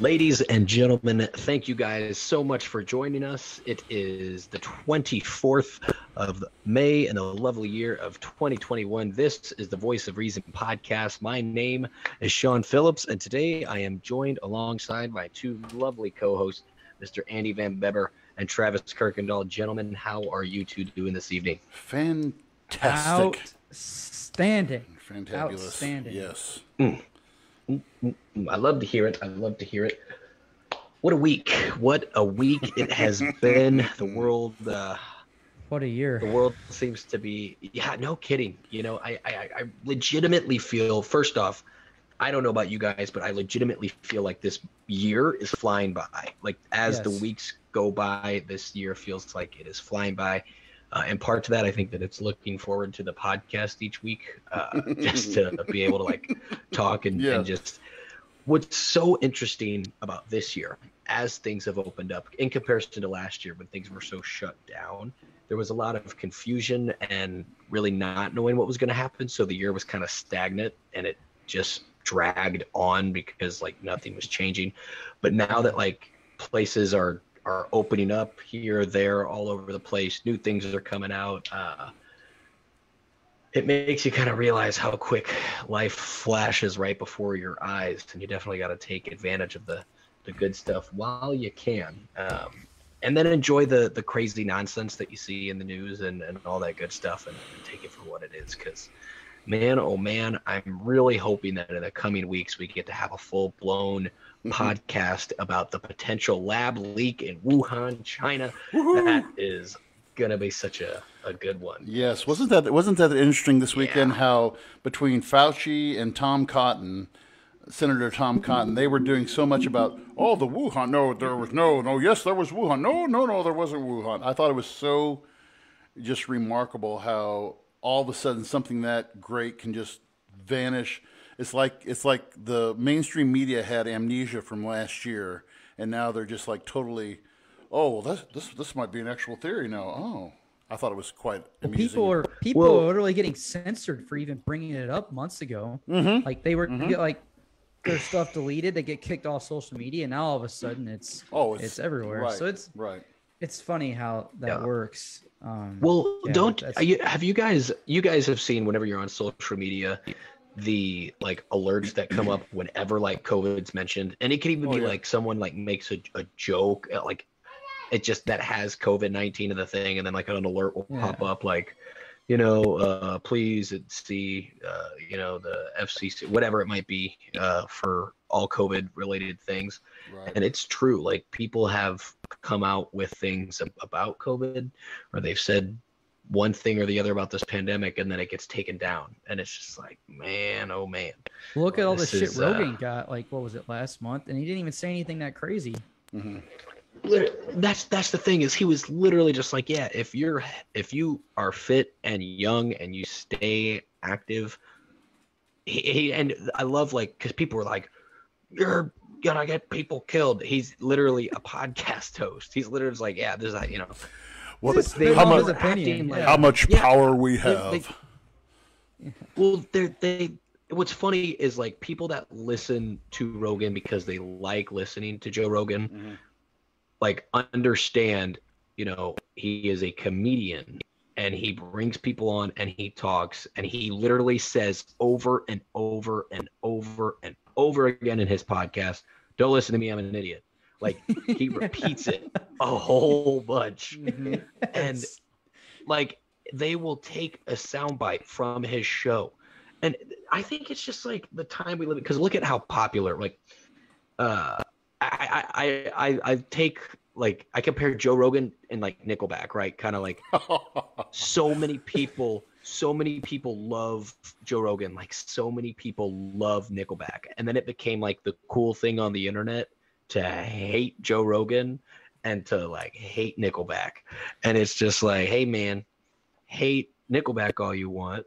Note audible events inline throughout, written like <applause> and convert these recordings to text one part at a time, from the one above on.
Ladies and gentlemen, thank you guys so much for joining us. It is the 24th of May in the lovely year of 2021. This is the Voice of Reason podcast. My name is Sean Phillips, and today I am joined alongside my two lovely co hosts, Mr. Andy Van Beber and Travis Kirkendall. Gentlemen, how are you two doing this evening? Fantastic. Outstanding. Fantabulous. Outstanding. Yes. Mm. Mm, mm, mm. I love to hear it. I love to hear it. What a week! What a week it has <laughs> been. The world, uh, What a year. the world seems to be. Yeah, no kidding. You know, I, I, I legitimately feel. First off, I don't know about you guys, but I legitimately feel like this year is flying by. Like as the weeks go by, this year feels like it is flying by. Uh, and part to that, I think that it's looking forward to the podcast each week, uh, <laughs> just to be able to like talk and, Yeah. and just. What's so interesting about this year, as things have opened up in comparison to last year when things were so shut down, there was a lot of confusion and really not knowing what was going to happen. So the year was kind of stagnant and it just dragged on because like nothing was changing. But now that like places are are opening up here, there, all over the place, new things are coming out. Uh, it makes you kind of realize how quick life flashes right before your eyes, and you definitely got to take advantage of the the good stuff while you can. Um, and then enjoy the the crazy nonsense that you see in the news and, and all that good stuff and, and take it for what it is because man oh man i'm really hoping that in the coming weeks we get to have a full blown Mm-hmm. podcast about the potential lab leak in wuhan china that is gonna be such a, a good one Yes. Wasn't that wasn't that interesting this weekend? Yeah. How between Fauci and Tom Cotton, Senator Tom Cotton, they were doing so much about oh the Wuhan. No, there was no no. Yes, there was Wuhan. No, no, no, there wasn't Wuhan. I thought it was so just remarkable how all of a sudden something that great can just vanish. It's like it's like the mainstream media had amnesia from last year, and now they're just like totally. Oh, well, this this this might be an actual theory now. Oh, I thought it was quite amusing. People are people Well- are literally getting censored for even bringing it up months ago. Mm-hmm. Like they were get like their stuff deleted, they get kicked off social media, and now all of a sudden it's oh, it's, everywhere. Right, So it's right. it's funny how that Yeah. works. Um, Well, yeah, don't are you, have you guys you guys have seen whenever you're on social media the like alerts that come up whenever like COVID's mentioned, and it can even Oh, be yeah. like someone like makes a, a joke uh, like it just that has COVID nineteen in the thing, and then like an alert will pop up like you know uh, please see uh, you know the FCC whatever it might be uh, for all COVID related things Right. and it's true like people have come out with things about covid or they've said one thing or the other about this pandemic and then it gets taken down and it's just like man oh man look at all the this shit is, uh, Rogan got. Like what was it last month? And he didn't even say anything that crazy. Lit- that's that's the thing is he was literally just like yeah if you're if you are fit and young and you stay active he, he and i love like because people were like you're gonna get people killed he's literally a <laughs> podcast host he's literally just like yeah there's a you know What, Just they how, much, opinion, acting like- how much Yeah. power we have? they- Well, they're they. What's funny is like people that listen to Rogan because they like listening to Joe Rogan, Mhm. like understand, you know, he is a comedian and he brings people on and he talks and he literally says over and over and over and over again in his podcast, "Don't listen to me, I'm an idiot." Like he repeats it a <laughs> whole bunch. Mhm. and like they will take a soundbite from his show. And i think it's just like the time we live in because look at how popular like uh I i i i take like i compare joe rogan and like nickelback right? Kind of like <laughs> so many people so many people love joe rogan like so many people love nickelback. And then it became like the cool thing on the internet to hate joe rogan and to like hate nickelback and it's just like hey man hate nickelback all you want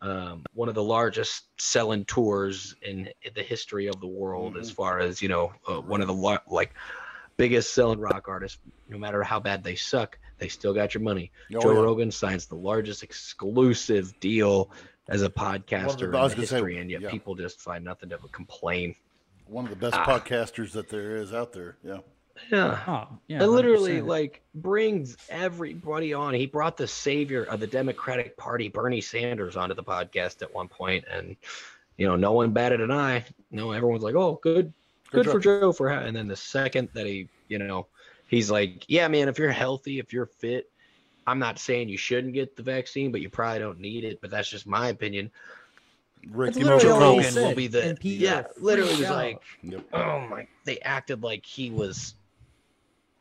um, one of the largest selling tours in the history of the world as far as you know uh, one of the lar- like biggest selling rock artists no matter how bad they suck they still got your money Oh, joe yeah. rogan signs the largest exclusive deal as a podcaster was in gonna say, history and yet yeah. people just find nothing to complain one of the best ah. podcasters that there is out there. Yeah. Yeah. Oh, yeah. It literally 100%. like brings everybody on. He brought the savior of the Democratic Party, Bernie Sanders, onto the podcast at one point, and you know, no one batted an eye. No, everyone's like, "Oh, good, Good good, for Joe for." Ha-. And then the second that he, you know, he's like, "Yeah, man, if you're healthy, if you're fit, I'm not saying you shouldn't get the vaccine, but you probably don't need it. But that's just my opinion." Rick, you know, Joe Rogan will be the and yeah, literally was out. like, Yep. oh my they acted like he was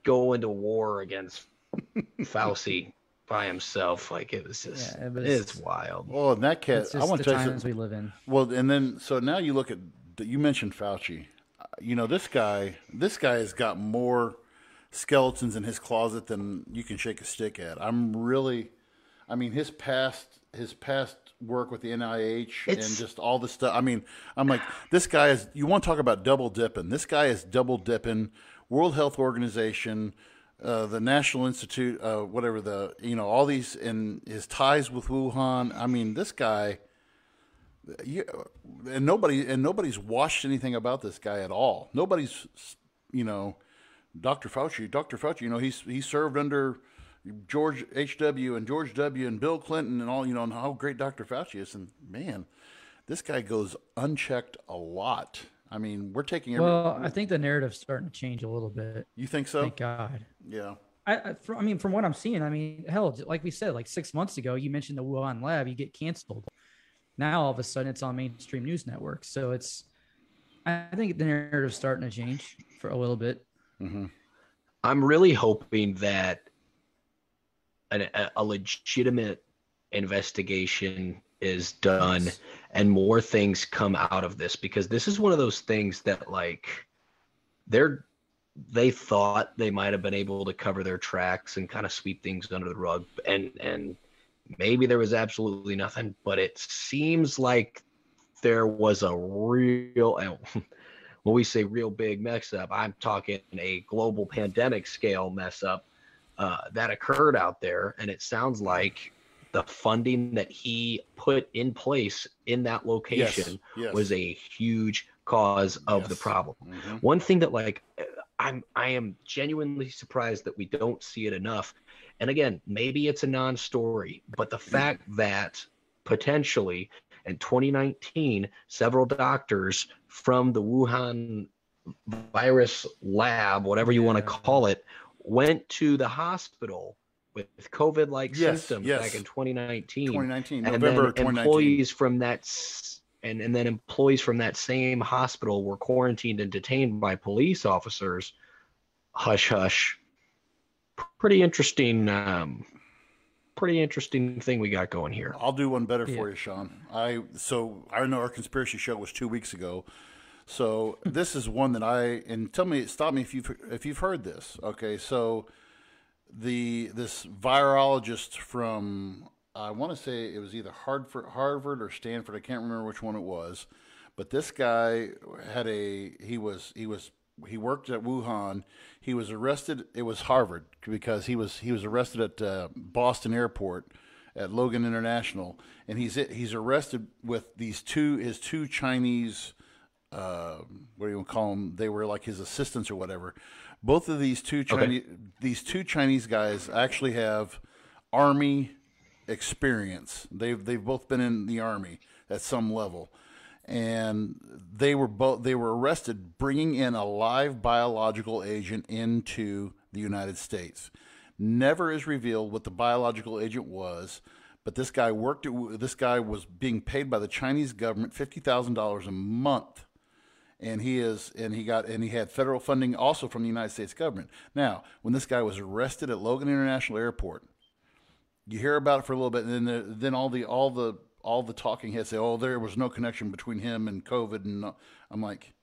going to war against <laughs> Fauci by himself like it was just Yeah, it was- it's wild Well, in that case, I want to tell you we live in. Well, and then so now you look at you mentioned Fauci. Uh, You know this guy. This guy has got more skeletons in his closet than you can shake a stick at. I'm really, I mean, his past his past work with the NIH and just all this stuff. I mean, I'm like this guy is. You want to talk about double dipping? This guy is double dipping. World Health Organization. Uh, the National Institute, uh, whatever the you know, all these and his ties with Wuhan. I mean, this guy, yeah, and nobody and nobody's watched anything about this guy at all. Nobody's, you know, Dr. Fauci. Dr. Fauci. You know, he's he served under George H. W. and George W. and Bill Clinton and all. You know, and how great Dr. Fauci is. And man, this guy goes unchecked a lot. I mean, we're taking. Every, Well, I think the narrative's starting to change a little bit. you think so? Thank God. Yeah. I, I, fr- I mean, from what I'm seeing, I mean, hell, like we said, like six months ago, you mentioned the Wuhan lab, you get canceled. Now all of a sudden, it's on mainstream news networks. So it's, I think the narrative's starting to change for a little bit. Mm-hmm. I'm really hoping that an, a, a legitimate investigation is done and more things come out of this because this is one of those things that like they're they thought they might have been able to cover their tracks and kind of sweep things under the rug and and maybe there was absolutely nothing but it seems like there was a real <laughs> when we say real big mess up i'm talking a global pandemic scale mess up uh, that occurred out there and it sounds like the funding that he put in place in that location yes. was a huge cause of the Yes. problem Mhm. one thing that like i'm i am genuinely surprised that we don't see it enough and again maybe it's a non-story but the fact that potentially in 2019 several doctors from the wuhan virus lab whatever you want to call it went to the hospital with covid-like Yes, symptoms yes. back in 2019 2019, and November then 2019. employees from that and, and then employees from that same hospital were quarantined and detained by police officers hush hush pretty interesting um pretty interesting thing we got going here I'll do one better for you, Sean. I so I know our conspiracy show was two weeks ago. So this is one that I and tell me stop me if you've if you've heard this. Okay, so the this virologist from I want to say it was either Harvard Harvard or Stanford. I can't remember which one it was, but this guy had a he was he was he worked at Wuhan. He was arrested. It was Harvard because he was he was arrested at uh, Boston Airport at Logan International, and he's he's arrested with these two his two Chinese uh, what do you call them? They were like his assistants or whatever. Both of these two Chinese these two Chinese guys actually have army experience. They've they've both been in the army at some level, and they were both they were arrested bringing in a live biological agent into the United States. Never is revealed what the biological agent was, but this guy worked. At, this guy was being paid by the Chinese government fifty thousand dollars a month and he is and he got and he had federal funding also from the United States government. Now, when this guy was arrested at Logan International Airport, you hear about it for a little bit, and then the, then all the all the all the talking heads say, "Oh, there was no connection between him and COVID," and. Uh, I'm like,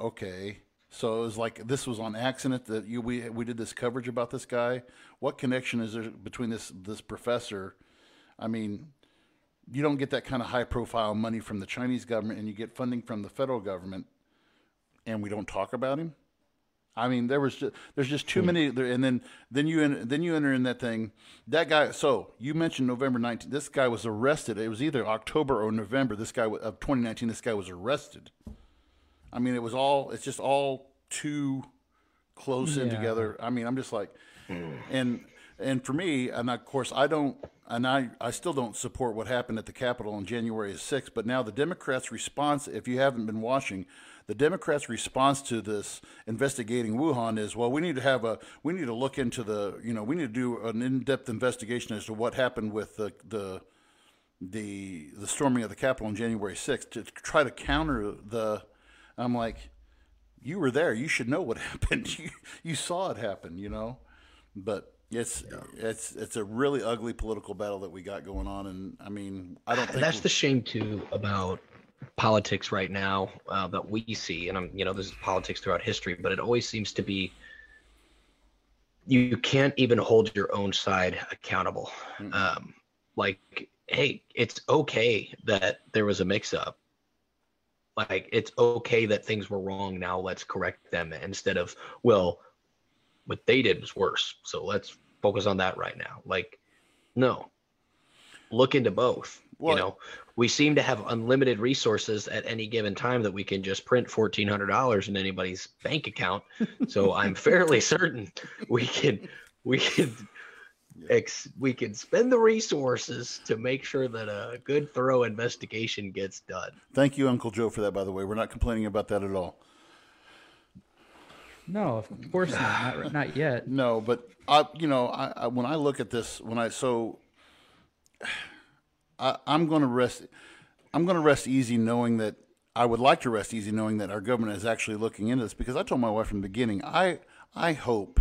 okay. So it was like this was on accident that you we we did this coverage about this guy. What connection is there between this this professor? I mean, you don't get that kind of high profile money from the Chinese government and you get funding from the federal government and we don't talk about him. I mean, there was just, there's just too hmm. many there, and then then you en- then you enter in that thing. That guy. So you mentioned November 19th. This guy was arrested. It was either October or November. This guy of 2019. This guy was arrested. I mean, it was all. It's just all too close in together. I mean, I'm just like, hmm. and and for me, and of course, I don't, and I I still don't support what happened at the Capitol on January 6th. But now the Democrats' response, if you haven't been watching. The Democrats' response to this investigating Wuhan is, well, we need to have a, we need to look into the, you know, we need to do an in-depth investigation as to what happened with the the the the storming of the Capitol on January 6th to try to counter the. I'm like, you were there. You should know what <laughs> happened. You you saw it happen. You know, but it's it's it's a really ugly political battle that we got going on, and I mean, I don't think that's the shame too about politics right now uh, that we see, and I'm you know this is politics throughout history, but it always seems to be you can't even hold your own side accountable. Um, like, hey, it's okay that there was a mix-up. Like, it's okay that things were wrong. Now let's correct them instead of well, what they did was worse. So let's focus on that right now. Like, no, look into both. You know, we seem to have unlimited resources at any given time that we can just print fourteen hundred dollars in anybody's bank account. <laughs> So I'm fairly certain we can we can ex, we can spend the resources to make sure that a good thorough investigation gets done. Thank you, Uncle Joe, for that. By the way, we're not complaining about that at all. No, of course not. Not, not yet. <sighs> No, but I, you know, I, I when I look at this, when I so, <sighs> I, I'm going to rest. I'm going to rest easy, knowing that I would like to rest easy, knowing that our government is actually looking into this. Because I told my wife from the beginning, I, I hope,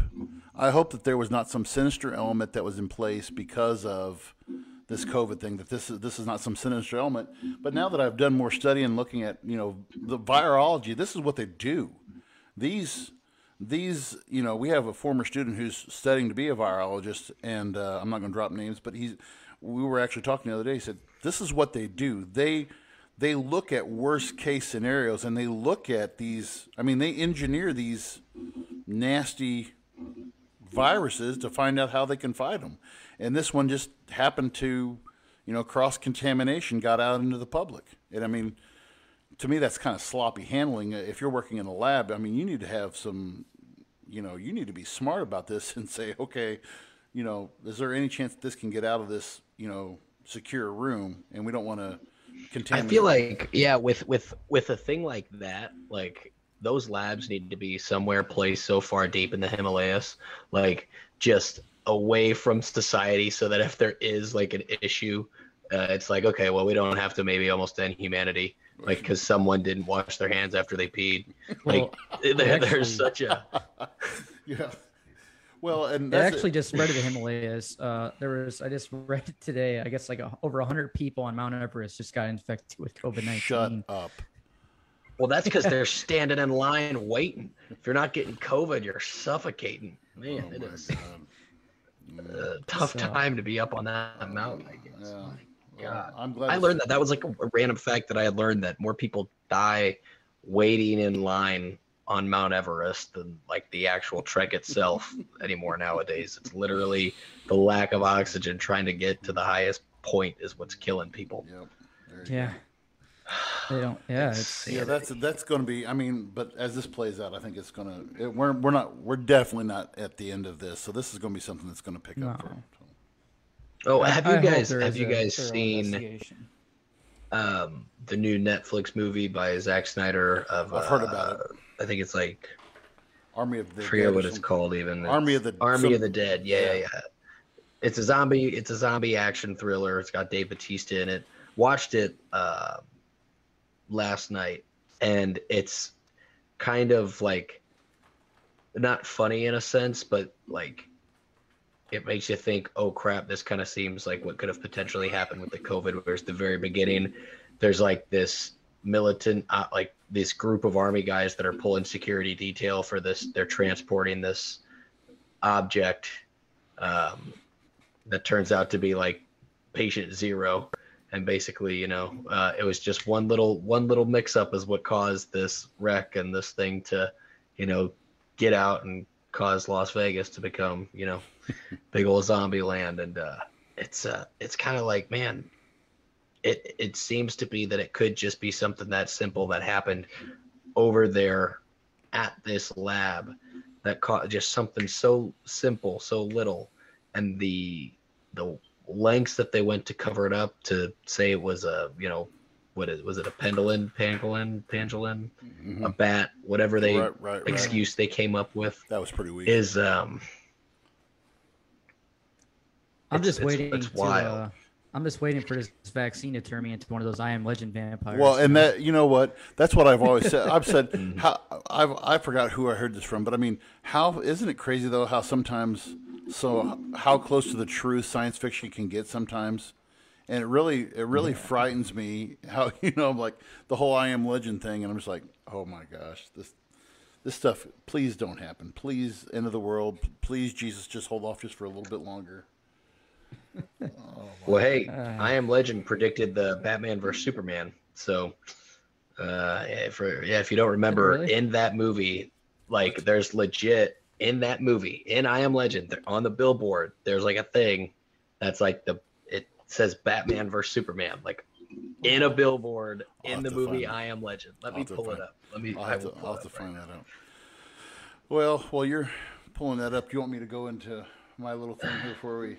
I hope that there was not some sinister element that was in place because of this COVID thing. That this is this is not some sinister element. But now that I've done more study and looking at you know the virology, this is what they do. These these, you know, we have a former student who's studying to be a virologist, and uh, I'm not going to drop names, but he's. We were actually talking the other day. He said, "This is what they do. They they look at worst case scenarios, and they look at these. I mean, they engineer these nasty viruses to find out how they can fight them. And this one just happened to, you know, cross contamination got out into the public. And I mean, to me, that's kind of sloppy handling. If you're working in a lab, I mean, you need to have some, you know, you need to be smart about this <laughs> and say, okay, you know, is there any chance that this can get out of this, you know, secure room? And we don't want to continue. I feel like yeah, with with with a thing like that, like those labs need to be somewhere placed so far deep in the Himalayas, like just away from society, so that if there is like an issue, uh, it's like okay, well we don't have to maybe almost end humanity, like because someone didn't wash their hands after they peed. <laughs> Like there, actually- there's such a <laughs> yeah. Well, and They that's actually just spread to the Himalayas. Uh, there was I just read it <laughs> today. I guess like a, over hundred people on Mount Everest just got infected with COVID nineteen. shut nineteen. up. well, that's because they're standing in line waiting. If you're not getting COVID, you're suffocating. Man, Oh it my is God. a tough So- time to be up on that mountain. I guess. Yeah. My God. I'm glad I learned that. That was like a, a random fact that I had learned that more people die waiting in line on Mount Everest than like the actual trek itself <laughs> anymore nowadays. It's literally the lack of oxygen trying to get to the highest point is what's killing people. Yep. There you Yeah, they don't. Yeah, It's- it's Yeah, that's that's going to be. I mean, but as this plays out, I think it's going to. We're we're not. We're definitely not at the end of this. So this is going to be something that's going to pick up. For, Oh, have I you hope guys have you guys seen um, the new Netflix movie by Zack Snyder of I've heard about it. I think it's like Army of the I forget Dead what it's called even. Army It's of the- Army some- of the Dead. Yeah, yeah, yeah. yeah. It's a zombie. It's a zombie action thriller. It's got Dave Batista in it. Watched it uh, last night, and it's kind of like not funny in a sense, but like it makes you think, oh crap, this kind of seems like what could have potentially happened with the COVID. Whereas the very beginning, there's like this militant, uh, like this group of army guys that are pulling security detail for this. They're transporting this object um, that turns out to be like patient zero. And basically, you know, uh, it was just one little one little mix up is what caused this wreck and this thing to, you know, get out and cause Las Vegas to become, you know, big old zombie land. And uh, it's uh, it's kind of like, man, it it seems to be that it could just be something that simple that happened over there at this lab that caught just something so simple, so little, and the the lengths that they went to cover it up to say it was a you know what is was it a pendulin pangolin pangolin Mhm. a bat whatever they right, right, right. excuse they came up with That was pretty weak. is um I'm just it's- waiting it's to. wild. Uh, I'm just waiting for this vaccine to turn me into one of those I am Legend vampires. Well, and that you know what? That's what I've always said. I've said Mm-hmm. <laughs> <laughs> how I've I forgot who I heard this from, but I mean, how isn't it crazy though? How sometimes so how close to the truth science fiction can get sometimes, and it really it really frightens me. How <laughs> you know I'm like the whole I am legend thing, and I'm just like, oh my gosh, this this stuff. Please don't happen. Please, end of the world. Please, Jesus, just hold off just for a little bit longer. well hey <laughs> Uh. i am legend predicted the batman versus superman so uh for yeah if you don't remember Really? in that movie like there's legit in that movie in i am legend there- on the billboard there's like a thing that's like the it says batman versus superman like in a billboard I'll in the movie i am legend let I'll me have to pull it up let me I'll I have to, I'll have to up right find that out. Well, while you're pulling that up, do you want me to go into my little thing here before we?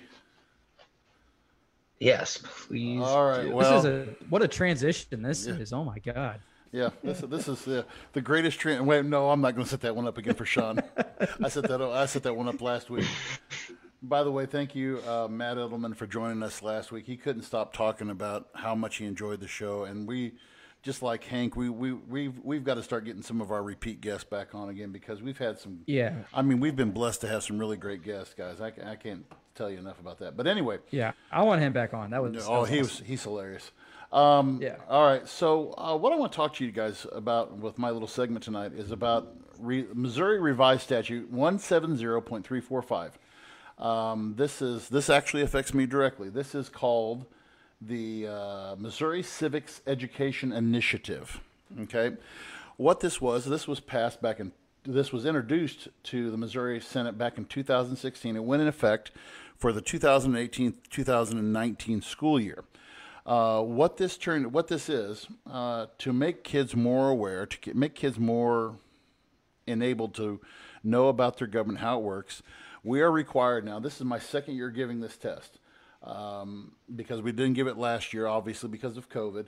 yes please All right. do. Well, this is a what a transition this Yeah. is. Oh my god. yeah. This this is the the greatest trend. Wait, no, I'm not going to set that one up again for Sean. <laughs> I set that I set that one up last week. By the way, thank you, uh, Matt Edelman, for joining us last week. He couldn't stop talking about how much he enjoyed the show, and we, just like Hank, we we we've we've got to start getting some of our repeat guests back on again because we've had some Yeah. I mean, we've been blessed to have some really great guests, guys. I, I can't tell you enough about that. But anyway, Yeah. I want him back on. That was. that oh, was he awesome. was he's hilarious. Um, Yeah. All right. So, uh, what I want to talk to you guys about with my little segment tonight is about re- Missouri Revised Statute one seven zero point three four five. Um, this is this actually affects me directly. This is called the uh, Missouri Civics Education Initiative. Okay, what this was, this was passed back in, this was introduced to the Missouri Senate back in 2016. It went in effect for the 2018-2019 school year. Uh, what this turned, what this is, uh, to make kids more aware, to make kids more enabled to know about their government, how it works. We are required now. This is my second year giving this test um, because we didn't give it last year, obviously because of COVID.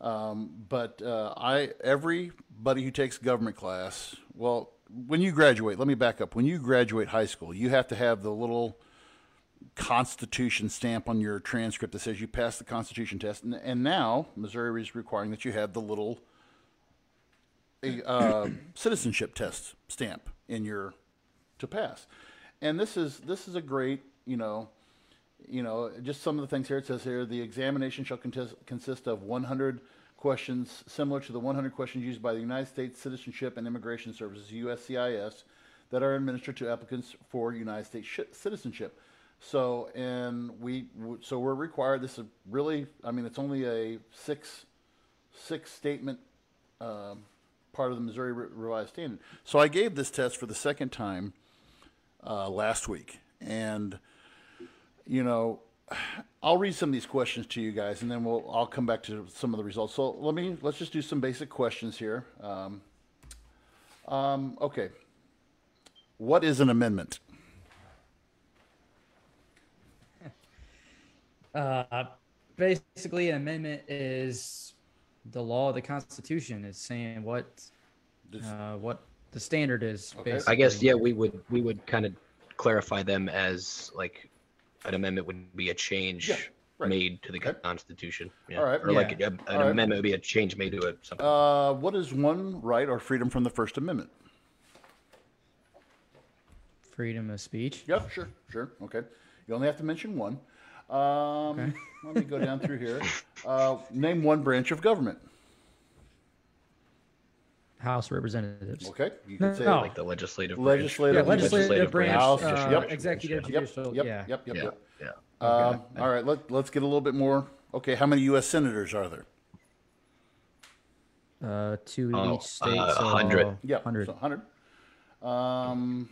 Um, but uh, I, everybody who takes government class, well, when you graduate, let me back up. When you graduate high school, you have to have the little Constitution stamp on your transcript that says you passed the Constitution test. And, and now Missouri is requiring that you have the little uh, citizenship test stamp in your to pass. And this is this is a great you know you know just some of the things here it says here the examination shall consist of 100 questions similar to the 100 questions used by the United States Citizenship and Immigration Services USCIS that are administered to applicants for United States sh- citizenship. So and we so we're required this is really I mean it's only a six six statement um, part of the Missouri Revised Standard. So I gave this test for the second time uh, last week, and you know, I'll read some of these questions to you guys, and then we'll I'll come back to some of the results. So let me let's just do some basic questions here. Um, um, okay, what is an amendment? <laughs> Uh, basically, an amendment is the law of the Constitution. It's saying what This- uh, what the standard is. Okay. Basically. I guess yeah, we would we would kind of clarify them as like an amendment would be a change Yeah, right. made to the Okay. Constitution. Yeah. All right. Or like a, an All right. amendment would be a change made to it. Something. Uh, what is one right or freedom from the First Amendment? freedom of speech. Yep, sure, sure. Okay. You only have to mention one. Um, Okay. Let me go down through here. Uh, name one branch of government. House representatives. Okay. You can say No. like the legislative. branch. legislative, Yeah, legislative, branch, House, uh, yep. executive, Yep, judicial. yep, yeah. yep, yep, Yeah. yep. Yeah. Um, all right, let, let's get a little bit more. Okay, how many U.S. senators are there? Uh, two Oh, each state. uh, so 100. Yeah, Hundred. so 100. Um,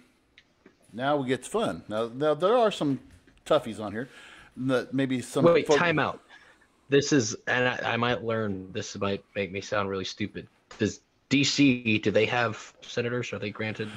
now we get fun. Now, now there are some toughies on here. That maybe some. Wait, folk- time out. This is, and I, I might learn. This might make me sound really stupid. Does DC, do they have senators? Are they granted?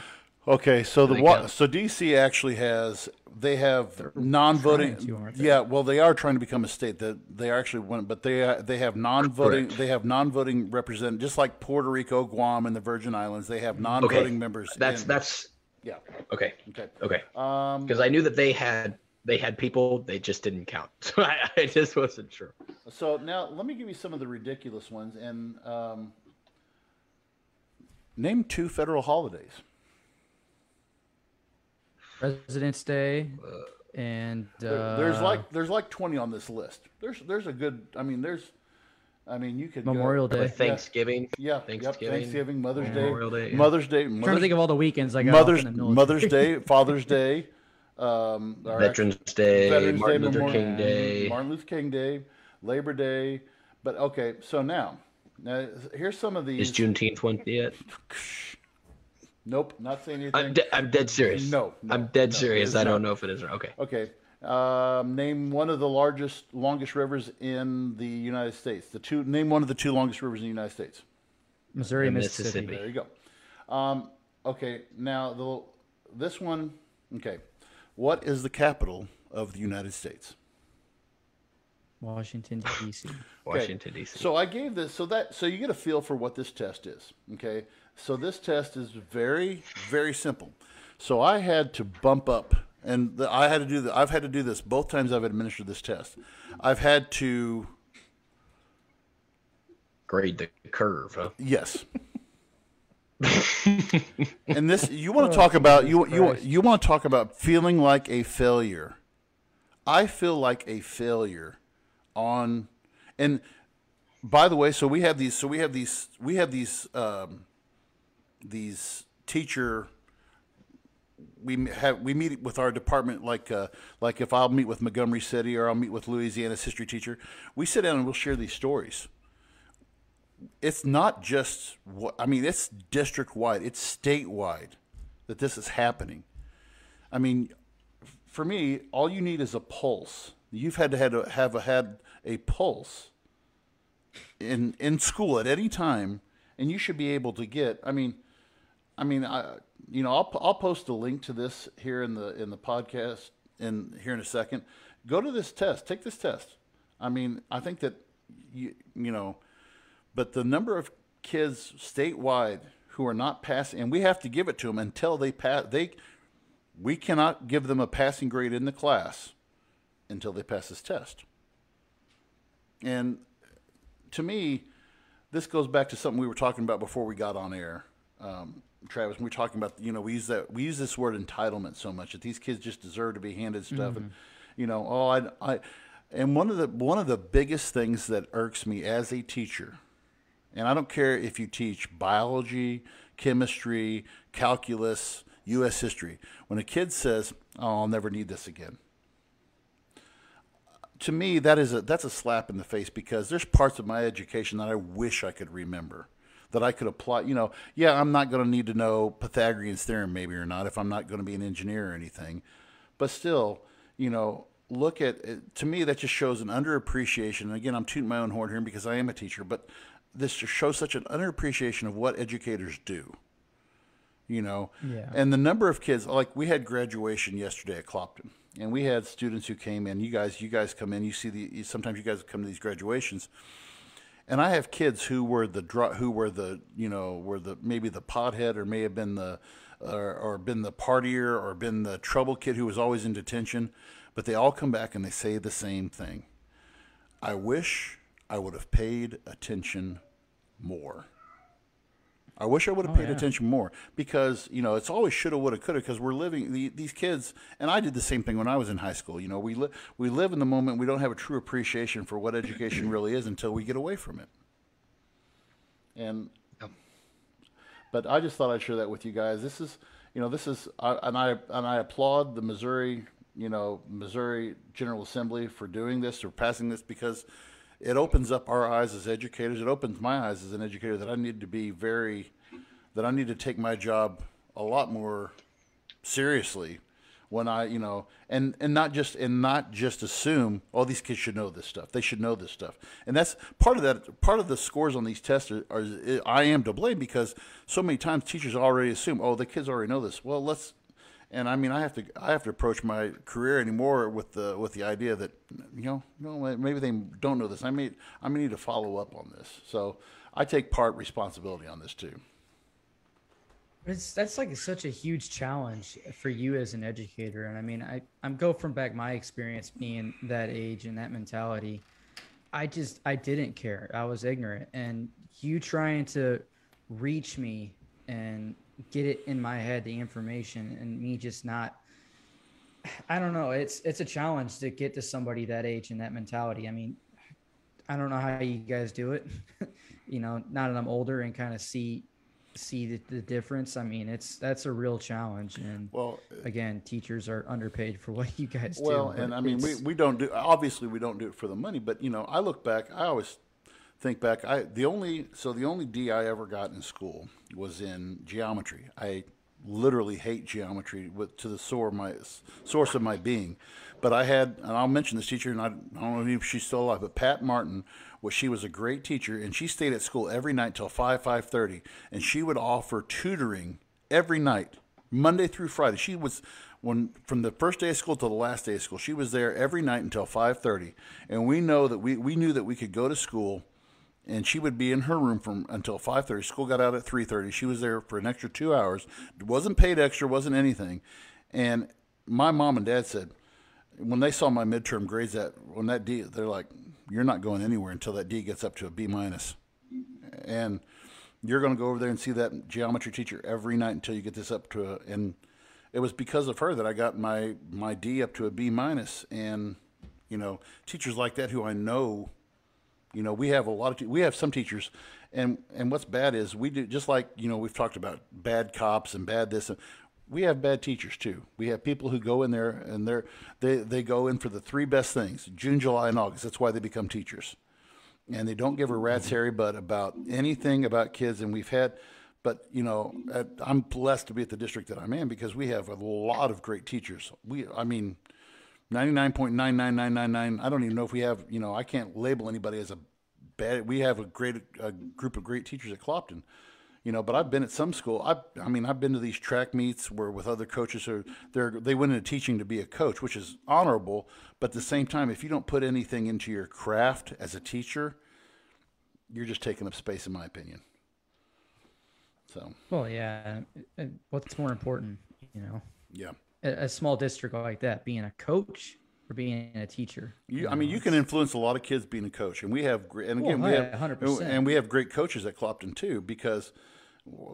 Okay, so the they wa- so DC actually has they have non-voting. to, they? yeah, well, they are trying to become a state. That they actually want, but they uh, they have non-voting. Correct. They have non-voting represent just like Puerto Rico, Guam, and the Virgin Islands. They have non-voting Okay, members. That's in- that's yeah. okay. Okay. Okay, Um, because I knew that they had they had people, they just didn't count. <laughs> So I, I just wasn't sure. So now let me give you some of the ridiculous ones and um, name two federal holidays. President's Day and uh, There- there's like there's like 20 on this list. There's there's a good. I mean there's. I mean you could go- Memorial Day. Or Thanksgiving. Yeah, Thanksgiving. Yep, Thanksgiving, Mother's Memorial Day, Day, yeah. Mother's Day, I'm trying to think of all the weekends I got Mother's, off in the military. Mother's Day, <laughs> Father's Day, um, our Veterans Day, Veterans Martin Day, Luther Memorial- King Day. Martin Luther King Day, Labor Day. But okay, so now, now here's some of these. Is Juneteenth one yet? Nope, not saying anything. I'm, de- I'm dead serious. No, no, I'm dead no, serious. I don't not. know if it is or okay. Okay. Um, name one of the largest, longest rivers in the United States. The two. Name one of the two longest rivers in the United States. Missouri, Mississippi. Mississippi. There you go. Um, okay. Now the this one. Okay. What is the capital of the United States? Washington D.C. <laughs> Okay, Washington D.C. So I gave this so that so you get a feel for what this test is. Okay. So this test is very very simple. So I had to bump up, and the, I had to do the, I've had to do this both times I've administered this test. I've had to Grade the curve, huh? yes. <laughs> and this you want to talk oh, about you you you want to talk about feeling like a failure. I feel like a failure on and by the way, so we have these so we have these we have these um, these teacher we have we meet with our department like uh, like if I'll meet with Montgomery City or I'll meet with Louisiana's history teacher, we sit down and we'll share these stories it's not just what I mean. It's district wide. It's statewide that this is happening. I mean, for me, all you need is a pulse. You've had to had to have a, had a pulse in in school at any time, and you should be able to get. I mean, I mean, I you know, I'll I'll post a link to this here in the in the podcast in here in a second. Go to this test. Take this test. I mean, I think that you you know but the number of kids statewide who are not passing, and we have to give it to them until they pass. They, we cannot give them a passing grade in the class until they pass this test. And to me, this goes back to something we were talking about before we got on air, um, Travis. We were talking about, you know, we use that we use this word entitlement so much that these kids just deserve to be handed stuff, and you know, oh, I, I, and one of the one of the biggest things that irks me as a teacher and I don't care if you teach biology, chemistry, calculus, U.S. history. When a kid says, "Oh, I'll never need this again," to me that is a that's a slap in the face because there's parts of my education that I wish I could remember that I could apply. You know, yeah, I'm not going to need to know Pythagorean's theorem maybe or not if I'm not going to be an engineer or anything, but still, you know. Look at it. to me that just shows an underappreciation. And again, I'm tooting my own horn here because I am a teacher, but this just shows such an underappreciation of what educators do. You know, Yeah. and the number of kids like we had graduation yesterday at Clopton, and we had students who came in. You guys, you guys come in. You see the sometimes you guys come to these graduations, and I have kids who were the who were the you know were the maybe the pothead or may have been the or, or been the partier or been the trouble kid who was always in detention, but they all come back and they say the same thing. I wish I would have paid attention more. I wish I would have Oh, paid yeah. attention more because you know it's always shoulda, woulda, coulda. Because we're living the, these kids, and I did the same thing when I was in high school. You know, we li- we live in the moment. We don't have a true appreciation for what education really is until we get away from it. And but I just thought I'd share that with you guys. This is, you know, this is, I, and I and I applaud the Missouri, you know, Missouri General Assembly for doing this or passing this because it opens up our eyes as educators. It opens my eyes as an educator that I need to be very, that I need to take my job a lot more seriously when I, you know, and and not just and not just assume, oh, these kids should know this stuff. They should know this stuff, and that's part of that. Part of the scores on these tests are, are I am to blame because so many times teachers already assume, oh, the kids already know this. Well, let's, and I mean, I have to I have to approach my career anymore with the with the idea that you know, you know maybe they don't know this. I may I may need to follow up on this. So I take part responsibility on this too. It's that's like such a huge challenge for you as an educator. And I mean, I I'm go from back my experience being that age and that mentality. I just I didn't care. I was ignorant, and you trying to reach me and get it in my head the information, and me just not. I don't know. It's it's a challenge to get to somebody that age and that mentality. I mean, I don't know how you guys do it. <laughs> you know, now that I'm older and kind of see see the, the difference. I mean, it's that's a real challenge. And well, uh, again, teachers are underpaid for <laughs> what you guys well, do. Well, and I mean, we, we don't do obviously we don't do it for the money, but you know, I look back, I always think back. I the only so the only D I ever got in school was in geometry. I literally hate geometry with, to the source of my source of my being. But I had, and I'll mention this teacher, and I, I don't know if she's still alive, but Pat Martin was she was a great teacher, and she stayed at school every night till five five thirty, and she would offer tutoring every night, Monday through Friday. She was when from the first day of school to the last day of school. She was there every night until five thirty, and we know that we we knew that we could go to school and she would be in her room from until 5.30 school got out at 3.30 she was there for an extra two hours. Wasn't paid extra wasn't anything. And my mom and dad said when they saw my midterm grades that when that d they're like you're not going anywhere until that d gets up to a b minus. And you're going to go over there and see that geometry teacher every night until you get this up to a and it was because of her that i got my my d up to a b minus. And you know teachers like that who i know you know, we have a lot of we have some teachers, and and what's bad is we do just like you know we've talked about bad cops and bad this. And we have bad teachers too. We have people who go in there and they're they they go in for the three best things: June, July, and August. That's why they become teachers, and they don't give a rat's hairy butt about anything about kids. And we've had. But you know, I'm blessed to be at the district that I'm in because we have a lot of great teachers. We, I mean, 99.99999. I don't even know if we have, you know, I can't label anybody as a bad. We have a great a group of great teachers at Clopton, you know. But I've been at some school. I, I mean, I've been to these track meets where with other coaches who they're they went into teaching to be a coach, which is honorable. But at the same time, if you don't put anything into your craft as a teacher, you're just taking up space, in my opinion. So. Well, yeah. What's more important, you know? Yeah a, small district like that being a coach or being a teacher. You, I mean, you can influence a lot of kids being a coach, and we have great. And oh, again, well, we have 100%. and we have great coaches at Clopton too, because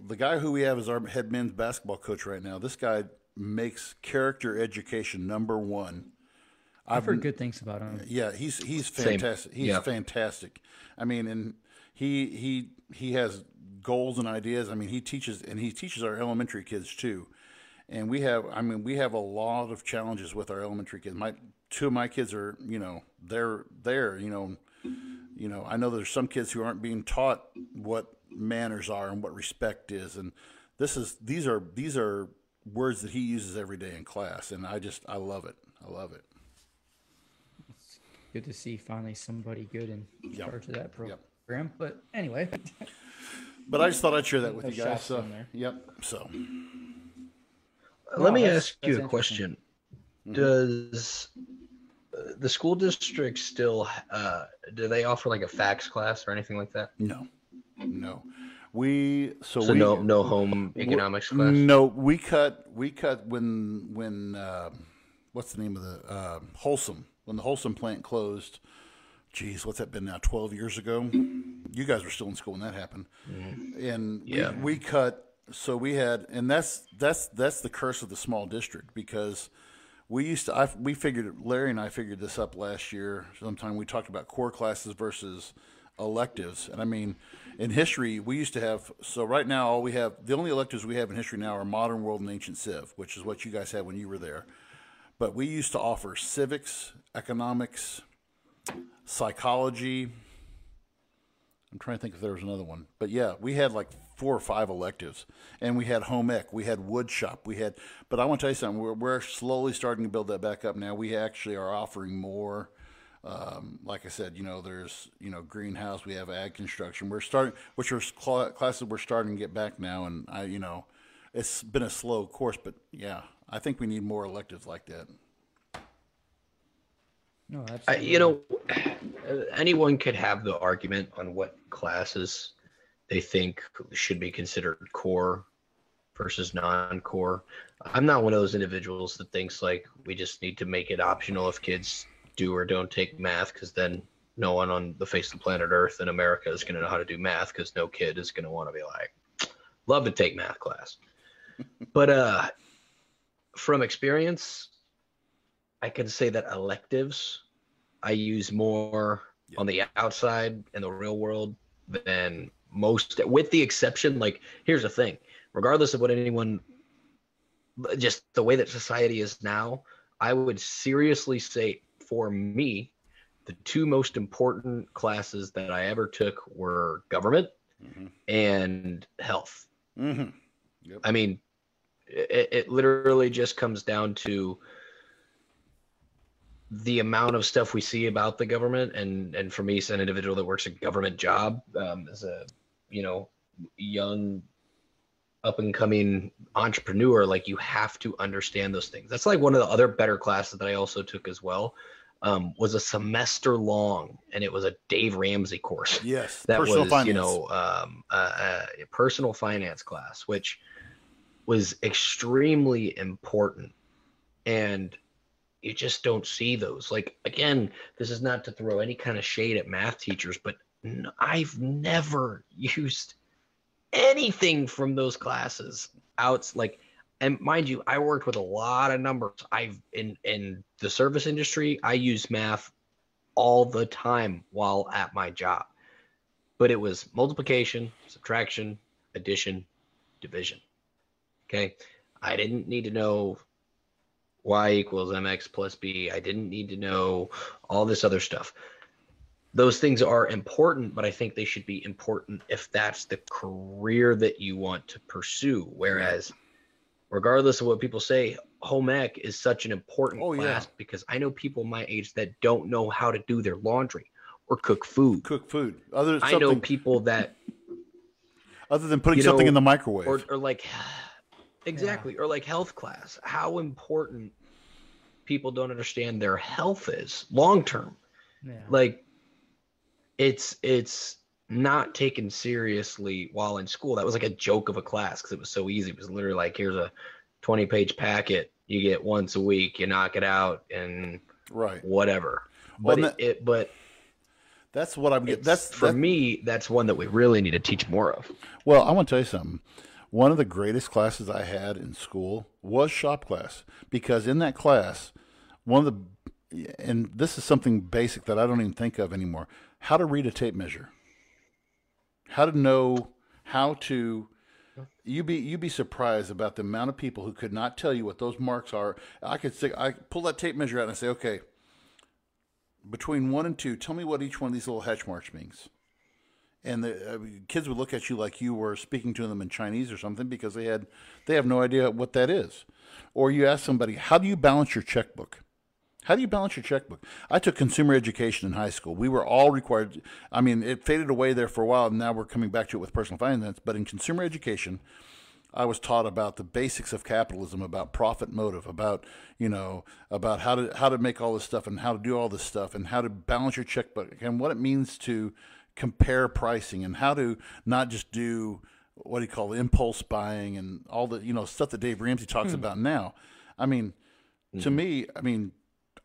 the guy who we have as our head men's basketball coach right now, this guy makes character education number one. I've, I've heard good things about him. Yeah, he's he's fantastic. Same. He's yep. fantastic. I mean, and he he he has goals and ideas. I mean, he teaches and he teaches our elementary kids too and we have i mean we have a lot of challenges with our elementary kids. My two of my kids are you know they're there you know. You know i know there's some kids who aren't being taught what manners are and what respect is. And this is these are these are words that he uses every day in class. And i just i love it. I love it. It's good to see finally somebody good in yep. charge of that program. Yep. but anyway. But i just thought i'd share that with you guys so yep so let me ask you a question. Mm-hmm. Does uh, the school district still uh, do they offer like a FACS class or anything like that? No, no. We so, so we, no no home economics class. No, we cut we cut when when uh, what's the name of the uh, Wholesome when the Wholesome plant closed. Geez, what's that been now? Twelve years ago. You guys were still in school when that happened, mm-hmm. and yeah. we, we cut so we had, and that's that's that's the curse of the small district because we used to. I, we figured Larry and I figured this up last year. Sometime we talked about core classes versus electives, and I mean, in history we used to have. So right now, all we have the only electives we have in history now are modern world and ancient civ, which is what you guys had when you were there. But we used to offer civics, economics, psychology. I'm trying to think if there was another one, but yeah, we had like four or five electives, and we had home ec, we had wood shop, we had. But I want to tell you something. We're, we're slowly starting to build that back up now. We actually are offering more. Um, like I said, you know, there's you know greenhouse. We have ag construction. We're starting, which are cl- classes we're starting to get back now, and I, you know, it's been a slow course, but yeah, I think we need more electives like that. No, I, absolutely. you know, <sighs> anyone could have the argument on what classes they think should be considered core versus non-core. I'm not one of those individuals that thinks like we just need to make it optional if kids do or don't take math because then no one on the face of the planet Earth in America is going to know how to do math because no kid is going to want to be like, love to take math class. <laughs> but uh, from experience, I can say that electives I use more on the outside in the real world than most, with the exception. Like, here's the thing regardless of what anyone, just the way that society is now, I would seriously say for me, the two most important classes that I ever took were government Mm-hmm. and health. Mm-hmm. Yep. I mean, it, it literally just comes down to the amount of stuff we see about the government, and and for me, as an individual that works a government job, um, as a you know young up and coming entrepreneur, like you have to understand those things. That's like one of the other better classes that I also took as well. Um, was a semester long, and it was a Dave Ramsey course <laughs> Yes, that personal was finance. you know um, a, a personal finance class which was extremely important and you just don't see those like again this is not to throw any kind of shade at math teachers but i've never <laughs> used anything from those classes out like and mind you i worked with a lot of numbers i've in in the service industry i use math all the time while at my job but it was multiplication, subtraction, addition, division. Okay. I didn't need to know y equals mx plus b. I didn't need to know all this other stuff. Those things are important, but I think they should be important if that's the career that you want to pursue. Whereas, regardless of what people say, home ec is such an important Oh, yeah. class because I know people my age that don't know how to do their laundry or cook food. cook food. Other I know people that other than putting you something know, in the microwave. or, or like <sighs> exactly or like health class how important people don't understand their health is long term yeah. like it's it's not taken seriously while in school that was like a joke of a class because it was so easy it was literally like here's a 20 page packet you get once a week you knock it out and right. whatever Well, but and it, it but That's what I'm getting. That's for that- me that's one that we really need to teach more of Well, I want to tell you something. One of the greatest classes I had in school was shop class because in that class, one of the and this is something basic that I don't even think of anymore. How to read a tape measure. How to know how to you be you be surprised about the amount of people who could not tell you what those marks are. I could say I pull that tape measure out and I say, okay, between one and two, tell me what each one of these little hatch marks means and the uh, kids would look at you like you were speaking to them in Chinese or something because they had they have no idea what that is. Or you ask somebody, "How do you balance your checkbook?" How do you balance your checkbook? I took consumer education in high school. We were all required. I mean, it faded away there for a while, and now we're coming back to it with personal finance. But in consumer education, I was taught about the basics of capitalism, about profit motive, about you know, about how to how to make all this stuff and how to do all this stuff and how to balance your checkbook and what it means to compare pricing and how to not just do what do you call it, impulse buying and all the you know stuff that Dave Ramsey talks hmm. about now. I mean, to hmm. me, I mean,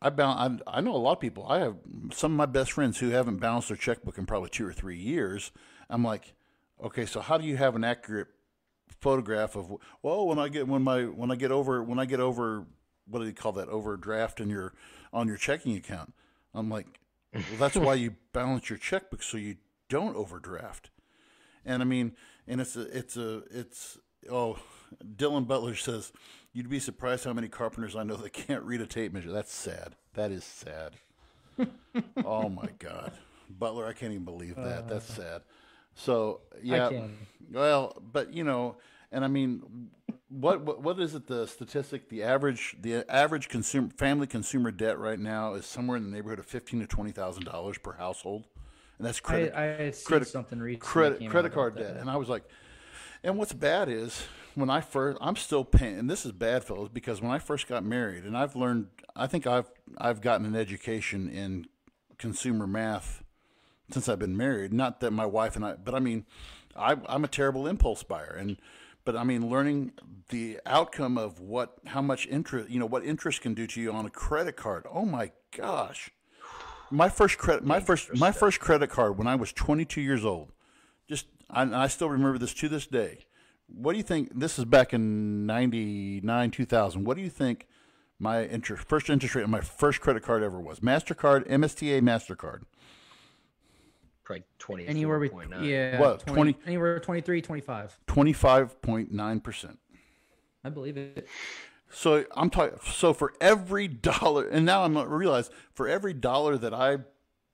I, bal- I I know a lot of people. I have some of my best friends who haven't balanced their checkbook in probably two or three years. I'm like, okay, so how do you have an accurate photograph of well when I get when my when I get over when I get over what do you call that overdraft in your on your checking account? I'm like, well, that's why you <laughs> balance your checkbook so you don't overdraft. And I mean, and it's a it's a it's oh, Dylan Butler says you'd be surprised how many carpenters I know that can't read a tape measure. That's sad. That is sad. <laughs> oh my God, Butler, I can't even believe that. Uh. That's sad. So yeah, well, but you know, and I mean, what, what what is it? The statistic, the average, the average consumer family consumer debt right now is somewhere in the neighborhood of fifteen to twenty thousand dollars per household, and that's credit. I, I credit something recently credit credit card debt, that. and I was like, and what's bad is when I first, I'm still paying, and this is bad, fellas, because when I first got married, and I've learned, I think I've I've gotten an education in consumer math since I've been married. Not that my wife and I, but I mean, I, I'm a terrible impulse buyer, and but I mean, learning the outcome of what, how much interest, you know, what interest can do to you on a credit card. Oh my gosh. My first credit, my first, my first credit card when I was 22 years old, just, I, I still remember this to this day. What do you think? This is back in 99, 2000. What do you think my interest, first interest rate on my first credit card ever was? MasterCard, MSTA MasterCard probably 20 anywhere we yeah what 20, 20 anywhere 23 25 25.9% i believe it so i'm talking so for every dollar and now i'm realize for every dollar that i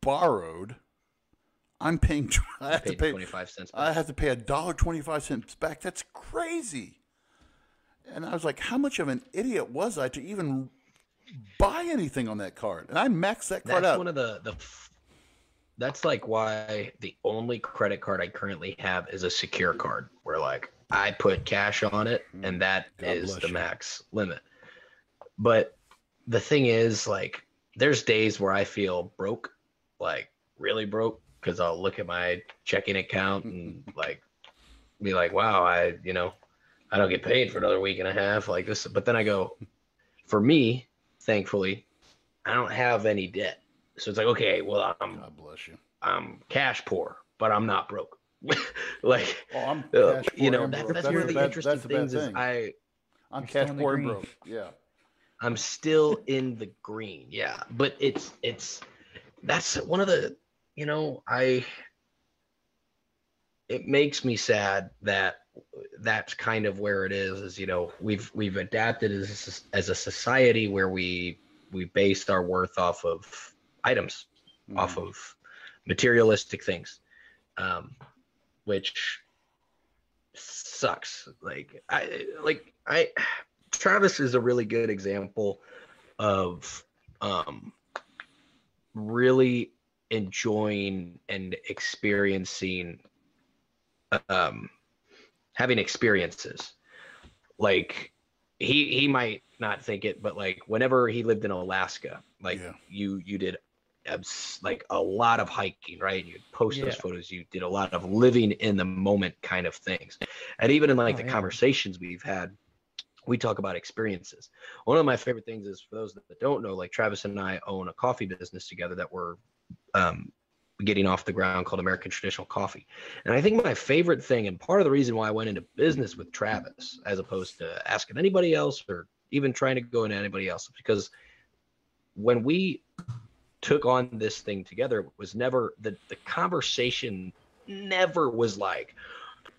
borrowed i'm paying i have to pay 25 cents back. i have to pay a dollar 25 cents back that's crazy and i was like how much of an idiot was i to even buy anything on that card and i maxed that card that's out one of the the that's like why the only credit card I currently have is a secure card where like I put cash on it mm. and that God is the you. max limit. But the thing is like there's days where I feel broke, like really broke because I'll look at my checking account and <laughs> like be like, wow, I, you know, I don't get paid for another week and a half like this. But then I go, for me, thankfully, I don't have any debt. So it's like, okay, well, I'm God bless you. I'm cash poor, but I'm not broke. <laughs> like, oh, I'm uh, you know, that, that's, that's really interesting things is I, I'm cash poor and broke. Yeah, I'm still in the green. Yeah, but it's it's that's one of the you know I. It makes me sad that that's kind of where it is. Is you know we've we've adapted as as a society where we we based our worth off of items mm. off of materialistic things, um, which sucks. Like I like I Travis is a really good example of um, really enjoying and experiencing um, having experiences like he he might not think it but like whenever he lived in alaska like yeah. you you did like a lot of hiking, right? You post yeah. those photos. You did a lot of living in the moment kind of things, and even in like oh, the yeah. conversations we've had, we talk about experiences. One of my favorite things is for those that don't know, like Travis and I own a coffee business together that we're um, getting off the ground called American Traditional Coffee. And I think my favorite thing, and part of the reason why I went into business with Travis as opposed to asking anybody else or even trying to go into anybody else, because when we took on this thing together it was never the the conversation never was like,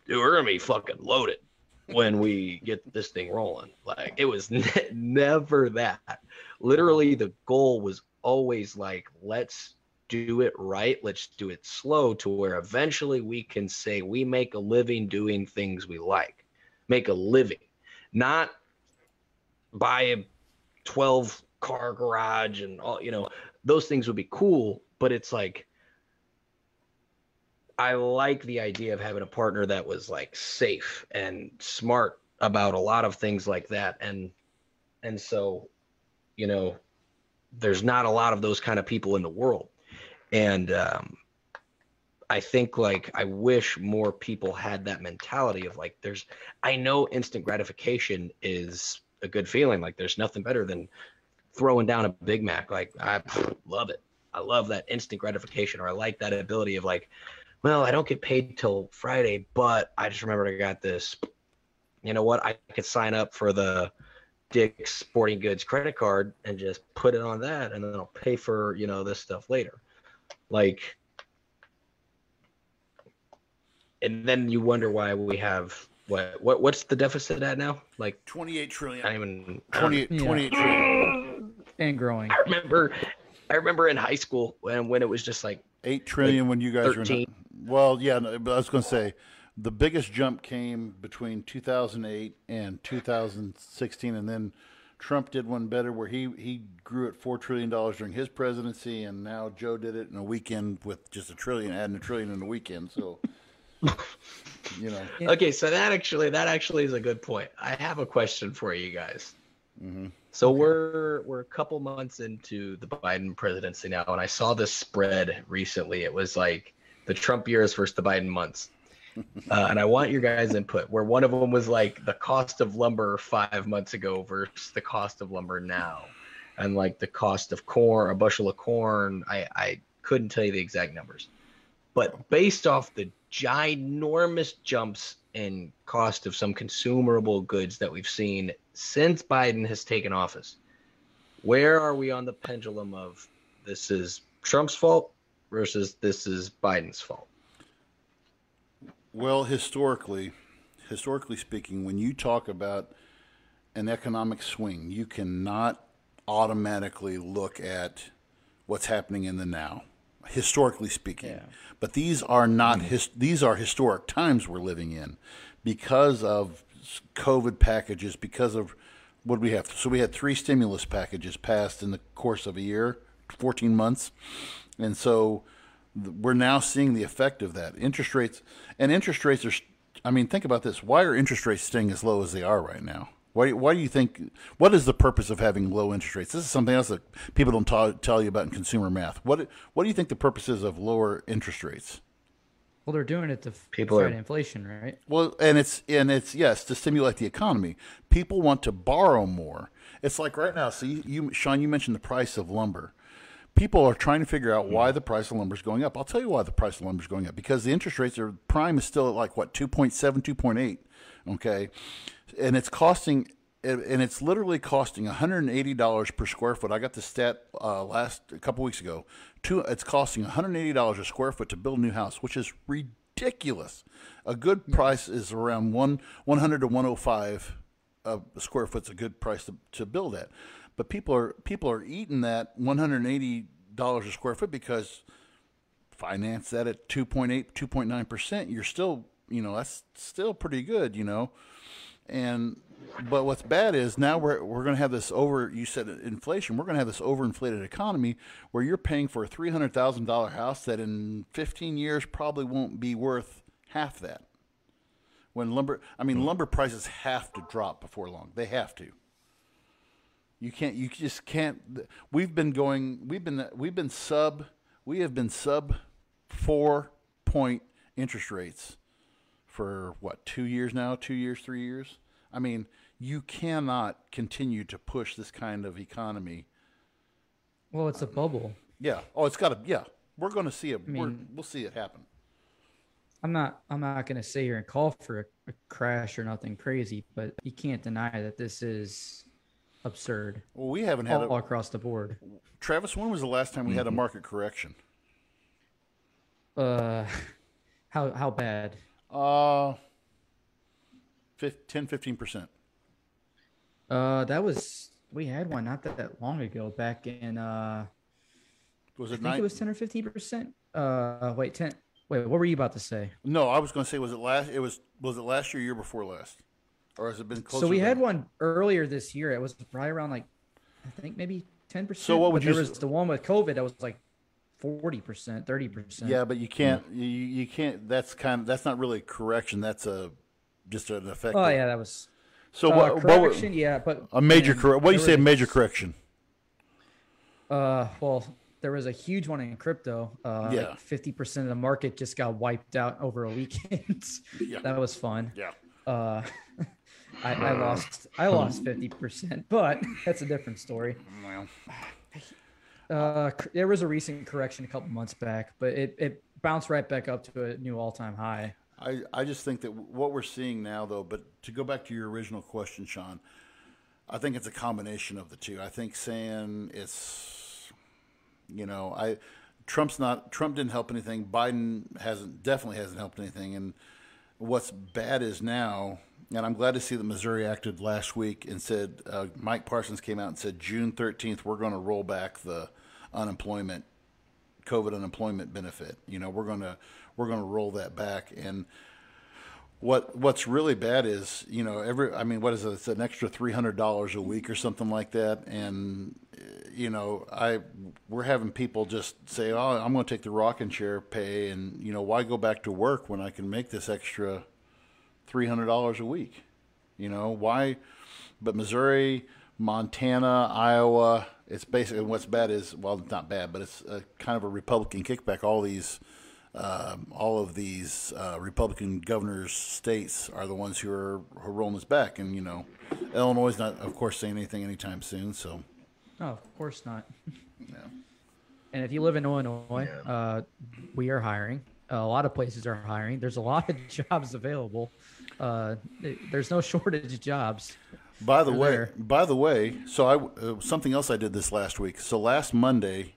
dude, we're gonna be fucking loaded when we get this thing rolling. Like it was <laughs> ne- never that. Literally, the goal was always like, let's do it right. Let's do it slow to where eventually we can say we make a living doing things we like, make a living, not buy a 12 car garage and all, you know, those things would be cool, but it's like I like the idea of having a partner that was like safe and smart about a lot of things like that. And and so you know there's not a lot of those kind of people in the world and um I think like I wish more people had that mentality of like there's I know instant gratification is a good feeling like there's nothing better than throwing down a Big Mac. Like I love it. I love that instant gratification, or I like that ability of like, well, I don't get paid till Friday, but I just remembered I got this. You know what? I could sign up for the Dick's Sporting Goods credit card and just put it on that, and then I'll pay for you know this stuff later. Like, and then you wonder why we have what what what's the deficit at now? Like 28 trillion. I even 28, 28 yeah. trillion. and growing. I remember I remember in high school when when it was just like eight trillion like when you guys 13. were in, Well, yeah, no, but I was going to say the biggest jump came between 2008 and 2016, and then Trump did one better where he, he grew at $4 trillion during his presidency, and now Joe did it in a weekend with just a trillion, adding a trillion in a weekend. So, <laughs> you know. Okay, so that actually that actually is a good point. I have a question for you guys. Mm-hmm. So we're we're a couple months into the Biden presidency now, and I saw this spread recently. It was like the Trump years versus the Biden months, uh, and I want your guys' input. Where one of them was like the cost of lumber five months ago versus the cost of lumber now, and like the cost of corn, a bushel of corn. I I couldn't tell you the exact numbers, but based off the ginormous jumps in cost of some consumable goods that we've seen since Biden has taken office. Where are we on the pendulum of this is Trump's fault versus this is Biden's fault? Well, historically, historically speaking, when you talk about an economic swing, you cannot automatically look at what's happening in the now. Historically speaking, Yeah. but these are not mm-hmm. his, these are historic times we're living in because of COVID packages, because of what we have. So we had three stimulus packages passed in the course of a year, fourteen months, and so we're now seeing the effect of that. Interest rates and interest rates are. I mean, think about this. Why are interest rates staying as low as they are right now? Why, why do you think? What is the purpose of having low interest rates? This is something else that people don't ta- tell you about in consumer math. What What do you think the purpose is of lower interest rates? Well, they're doing it to People fight are- inflation, right? Well, and it's and it's yes to stimulate the economy. People want to borrow more. It's like right now. See, you, Sean, you mentioned the price of lumber. People are trying to figure out why the price of lumber is going up. I'll tell you why the price of lumber is going up because the interest rates are prime is still at like what 2.7, 2.8, okay, and it's costing. And it's literally costing $180 per square foot. I got the stat uh, last a couple weeks ago. Two, it's costing $180 a square foot to build a new house, which is ridiculous. A good price is around one 100 to 105 a square foot's a good price to, to build at. But people are people are eating that 180 dollars a square foot because finance that at 2.8 2.9 percent. You're still you know that's still pretty good you know. And but what's bad is now we're we're going to have this over. You said inflation. We're going to have this overinflated economy where you're paying for a three hundred thousand dollar house that in fifteen years probably won't be worth half that. When lumber, I mean, hmm. lumber prices have to drop before long. They have to. You can't. You just can't. We've been going. We've been. We've been sub. We have been sub four point interest rates for what two years now? Two years? Three years? I mean, you cannot continue to push this kind of economy. Well, it's a bubble. Yeah. Oh, it's got to. Yeah. We're going to see it. we're, mean- we'll see it happen. I'm not. I'm not going to sit here and call for a, a crash or nothing crazy, but you can't deny that this is absurd Well, we haven't had all a, across the board. Travis. When was the last time we had a market correction? Uh, how how bad? Uh, fif- 10, 15%. Uh, that was we had one not that, that long ago. Back in uh, Was I think nine? it was ten or fifteen percent. Uh, wait, ten. Wait, what were you about to say? no, I was going to say, was it last? It was, was it last year, year before last? Or has it been closer? so we had one earlier this year. It was probably around like, I think maybe ten percent. So what would but you There was the one with COVID that was like forty percent, thirty percent. Yeah, but you can't, you, you can't, that's kind of, that's not really a correction. That's a, just an effect. Oh yeah, that was So uh, what, what, correction. would- yeah, but a major correction. What do you say a major correction? Uh, well, there was a huge one in crypto. Uh, Yeah. fifty percent of the market just got wiped out over a weekend. Yeah. <laughs> That was fun. Yeah. Uh, <laughs> I, I lost. I lost <laughs> fifty percent, but that's a different story. Well, Uh, there was a recent correction a couple months back, but it, it bounced right back up to a new all time high. I, I just think that what we're seeing now, though, but to go back to your original question, Sean, I think it's a combination of the two. I think saying it's, you know, I Trump's not Trump didn't help anything. Biden hasn't definitely hasn't helped anything. And what's bad is now, and I'm glad to see that Missouri acted last week and said uh, Mike Parsons came out and said June 13th we're going to roll back the unemployment COVID unemployment benefit. You know, we're gonna we're gonna roll that back. And what what's really bad is you know every I mean what is it? It's an extra three hundred dollars a week or something like that. And you know I we're having people just say, oh, I'm going to take the rocking chair pay, and you know why go back to work when I can make this extra three hundred dollars a week? You know why? But Missouri, Montana, Iowa, it's basically what's bad is well, it's not bad, but it's a, kind of a Republican kickback. All these, um, all of these uh, Republican governors' states are the ones who are, who are rolling this back, and you know, Illinois is not, of course, saying anything anytime soon. So, No, of course not. <laughs> yeah, And if you live in Illinois, uh, we are hiring. a lot of places are hiring. There's a lot of <laughs> jobs available. Uh, there's no <laughs> shortage of jobs. By the way, there. by the way, so I uh, something else I did this last week. So last Monday,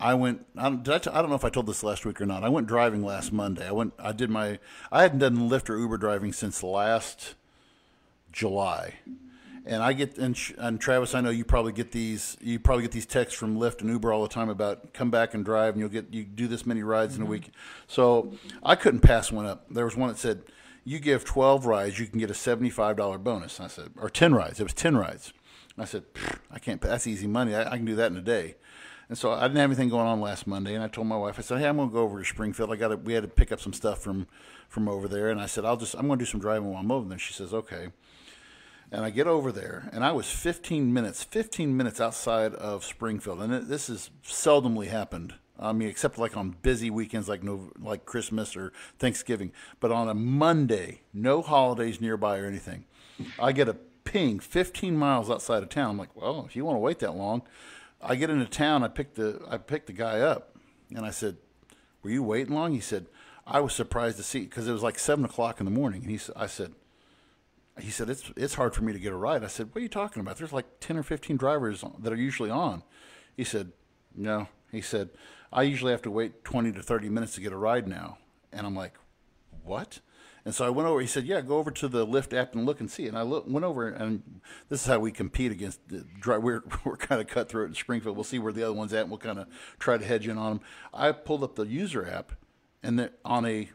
I went. I don't, did I, t- I don't know if I told this last week or not. I went driving last Monday. I went. I did my. I hadn't done Lyft or Uber driving since last July, and I get and, Sh- and Travis. I know you probably get these. You probably get these texts from Lyft and Uber all the time about come back and drive, and you'll get you do this many rides in a week. So I couldn't pass one up. There was one that said you give 12 rides, you can get a $75 bonus. I said, or 10 rides. It was 10 rides. I said, I can't, that's easy money. I, I can do that in a day. And so I didn't have anything going on last Monday. And I told my wife, I said, hey, I'm going to go over to Springfield. I got to, we had to pick up some stuff from, from over there. And I said, I'll just, I'm going to do some driving while I'm over there. She says, okay. And I get over there, and I was 15 minutes, 15 minutes outside of Springfield, and it, this has seldomly happened. I mean, except like on busy weekends like no, like Christmas or Thanksgiving. But on a Monday, no holidays nearby or anything, I get a ping 15 miles outside of town. I'm like, well, if you want to wait that long, I get into town. I pick the I picked the guy up, and I said, "Were you waiting long?" He said, "I was surprised to see because it was like seven o'clock in the morning." And he, I said he said it's it's hard for me to get a ride. I said, "What are you talking about? There's like 10 or 15 drivers that are usually on." He said, "No." He said, "I usually have to wait 20 to 30 minutes to get a ride now." And I'm like, "What?" And so I went over. He said, "Yeah, go over to the Lyft app and look and see." And I look, went over, and this is how we compete against the We're <laughs> we're kind of cutthroat in Springfield. We'll see where the other one's at. and We'll kind of try to hedge in on them. I pulled up the Uber app, and the, on a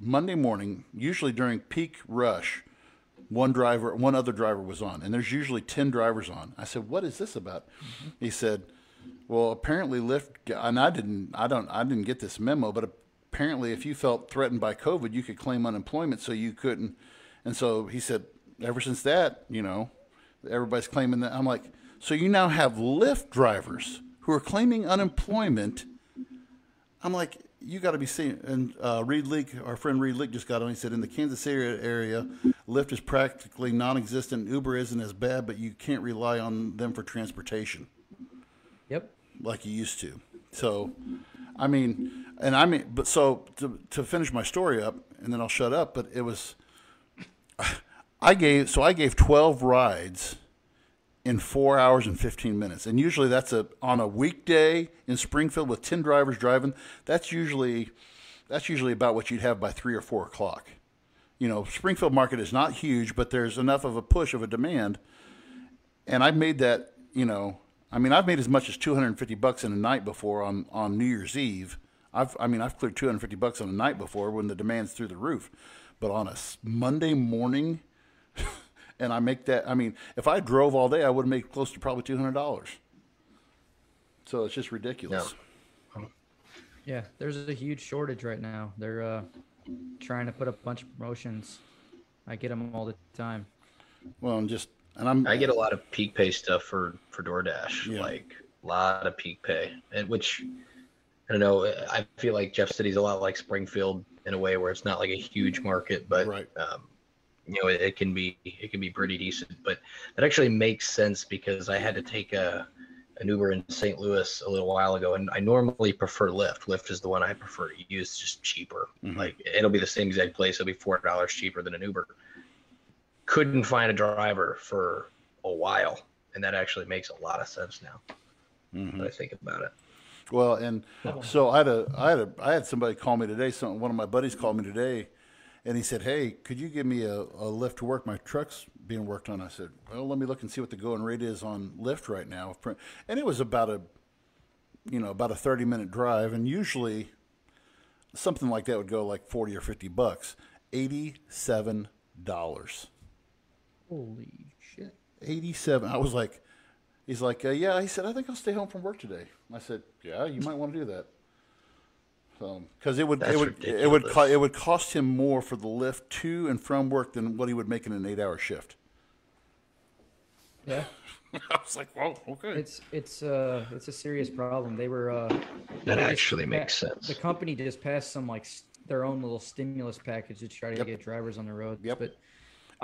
Monday morning, usually during peak rush, one driver, one other driver was on, and there's usually ten drivers on. I said, "What is this about?" Mm-hmm. He said, "Well, apparently Lyft, and I didn't, I don't, I didn't get this memo, but apparently, if you felt threatened by COVID, you could claim unemployment, so you couldn't." And so he said, "Ever since that, you know, everybody's claiming that." I'm like, "So you now have Lyft drivers who are claiming unemployment?" I'm like, you got to be seeing. And uh, Reed Leak, our friend Reed Leak, just got on. He said, in the Kansas City area, Lyft is practically non-existent. Uber isn't as bad, but you can't rely on them for transportation. Like you used to. So, I mean, and I mean, but so to to finish my story up, and then I'll shut up. But it was, <sighs> I gave so I gave twelve rides in four hours and fifteen minutes, and usually that's a on a weekday in Springfield with ten drivers driving. That's usually that's usually about what you'd have by three or four o'clock. You know, Springfield market is not huge, but there's enough of a push of a demand and I've made that, you know, I mean, I've made as much as 250 bucks in a night before on, on New Year's Eve. I've, I mean, I've cleared 250 bucks on a night before when the demand's through the roof. But on a Monday morning, <laughs> and I make that, I mean, if I drove all day, I would have made close to probably $200. So it's just ridiculous. Yeah, there's a huge shortage right now. They're uh, trying to put up a bunch of promotions. I get them all the time. Well, and just, and I'm, I get a lot of peak pay stuff for for DoorDash, Yeah. like a lot of peak pay, and which I don't know. I feel like Jeff City's a lot like Springfield in a way where it's not like a huge market, but Right. um, you know it, it can be it can be pretty decent. But that actually makes sense because I had to take a an Uber in St. Louis a little while ago, and I normally prefer Lyft. Lyft is the one I prefer to use, it's just cheaper. Mhm. Like it'll be the same exact place. It'll be four dollars cheaper than an Uber. Couldn't find a driver for a while, and that actually makes a lot of sense now. Mhm. When I think about it. Well, and so I had a, I had a, I had somebody call me today. Some one of my buddies called me today, and he said, "Hey, could you give me a, a lift to work? My truck's being worked on." I said, "Well, let me look and see what the going rate is on Lyft right now." And it was about a, you know, about a 30 minute drive, and usually something like that would go like 40 or 50 bucks. $87. Holy shit. 87. I was like, he's like, uh, yeah, he said, I think I'll stay home from work today. I said, yeah, you might want to do that. Because it would That's it would it would co- it would cost him more for the lift to and from work than what he would make in an eight hour shift. Yeah. <laughs> I was like, well, okay. It's it's uh it's a serious problem. They were uh That they just actually pa- makes sense. The company just passed some like s- their own little stimulus package to try to Yep. get drivers on the road. Yep. But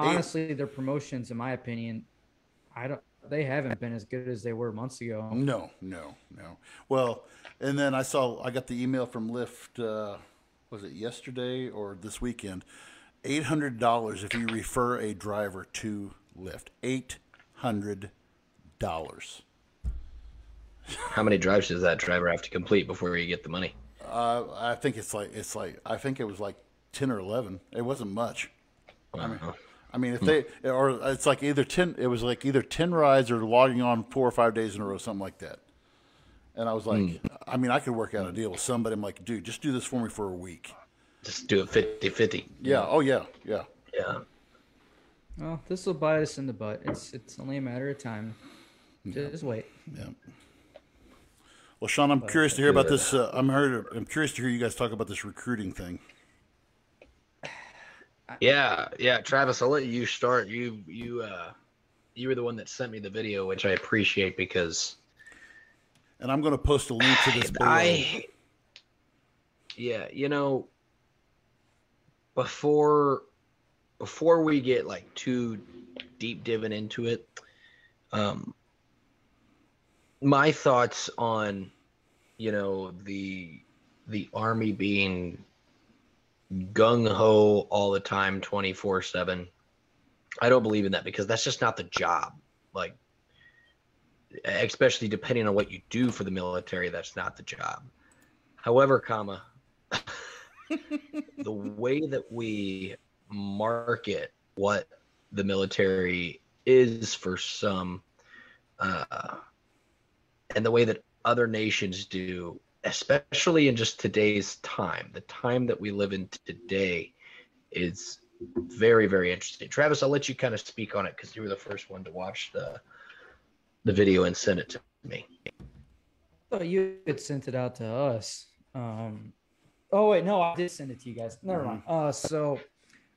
honestly, their promotions, in my opinion, I don't. They haven't been as good as they were months ago. No, no, no. Well, and then I saw I got the email from Lyft. Uh, was it yesterday or this weekend? Eight hundred dollars if you refer a driver to Lyft. Eight hundred dollars. How many drives does that driver have to complete before you get the money? Uh, I think it's like it's like I think it was like ten or eleven. It wasn't much. I mean. I mean, if they or it's like either ten. It was like either ten rides or logging on four or five days in a row, something like that. And I was like, I mean, I could work out a deal with somebody. I'm like, dude, just do this for me for a week. Just do it 50 50. Yeah. Oh yeah. Yeah. Yeah. Well, this will bite us in the butt. It's it's only a matter of time. Just wait. Yeah. Well, Sean, I'm curious to hear about this. Uh, I'm heard. I'm curious to hear you guys talk about this recruiting thing. Yeah, yeah, Travis, I'll let you start. You you uh you were the one that sent me the video, which I appreciate because And I'm going to post a link to this below. I Yeah, you know before before we get like too deep diving into it, um my thoughts on you know the the army being gung ho all the time 24 7 i don't believe in that because that's just not the job. Like especially depending on what you do for the military that's not the job. However comma <laughs> the way that we market what the military is for some uh, and the way that other nations do especially in just today's time the time that we live in today is very very interesting travis i'll let you kind of speak on it because you were the first one to watch the the video and send it to me Oh, you had sent it out to us. Um, oh wait, no, I did send it to you guys. Never mind. Uh, so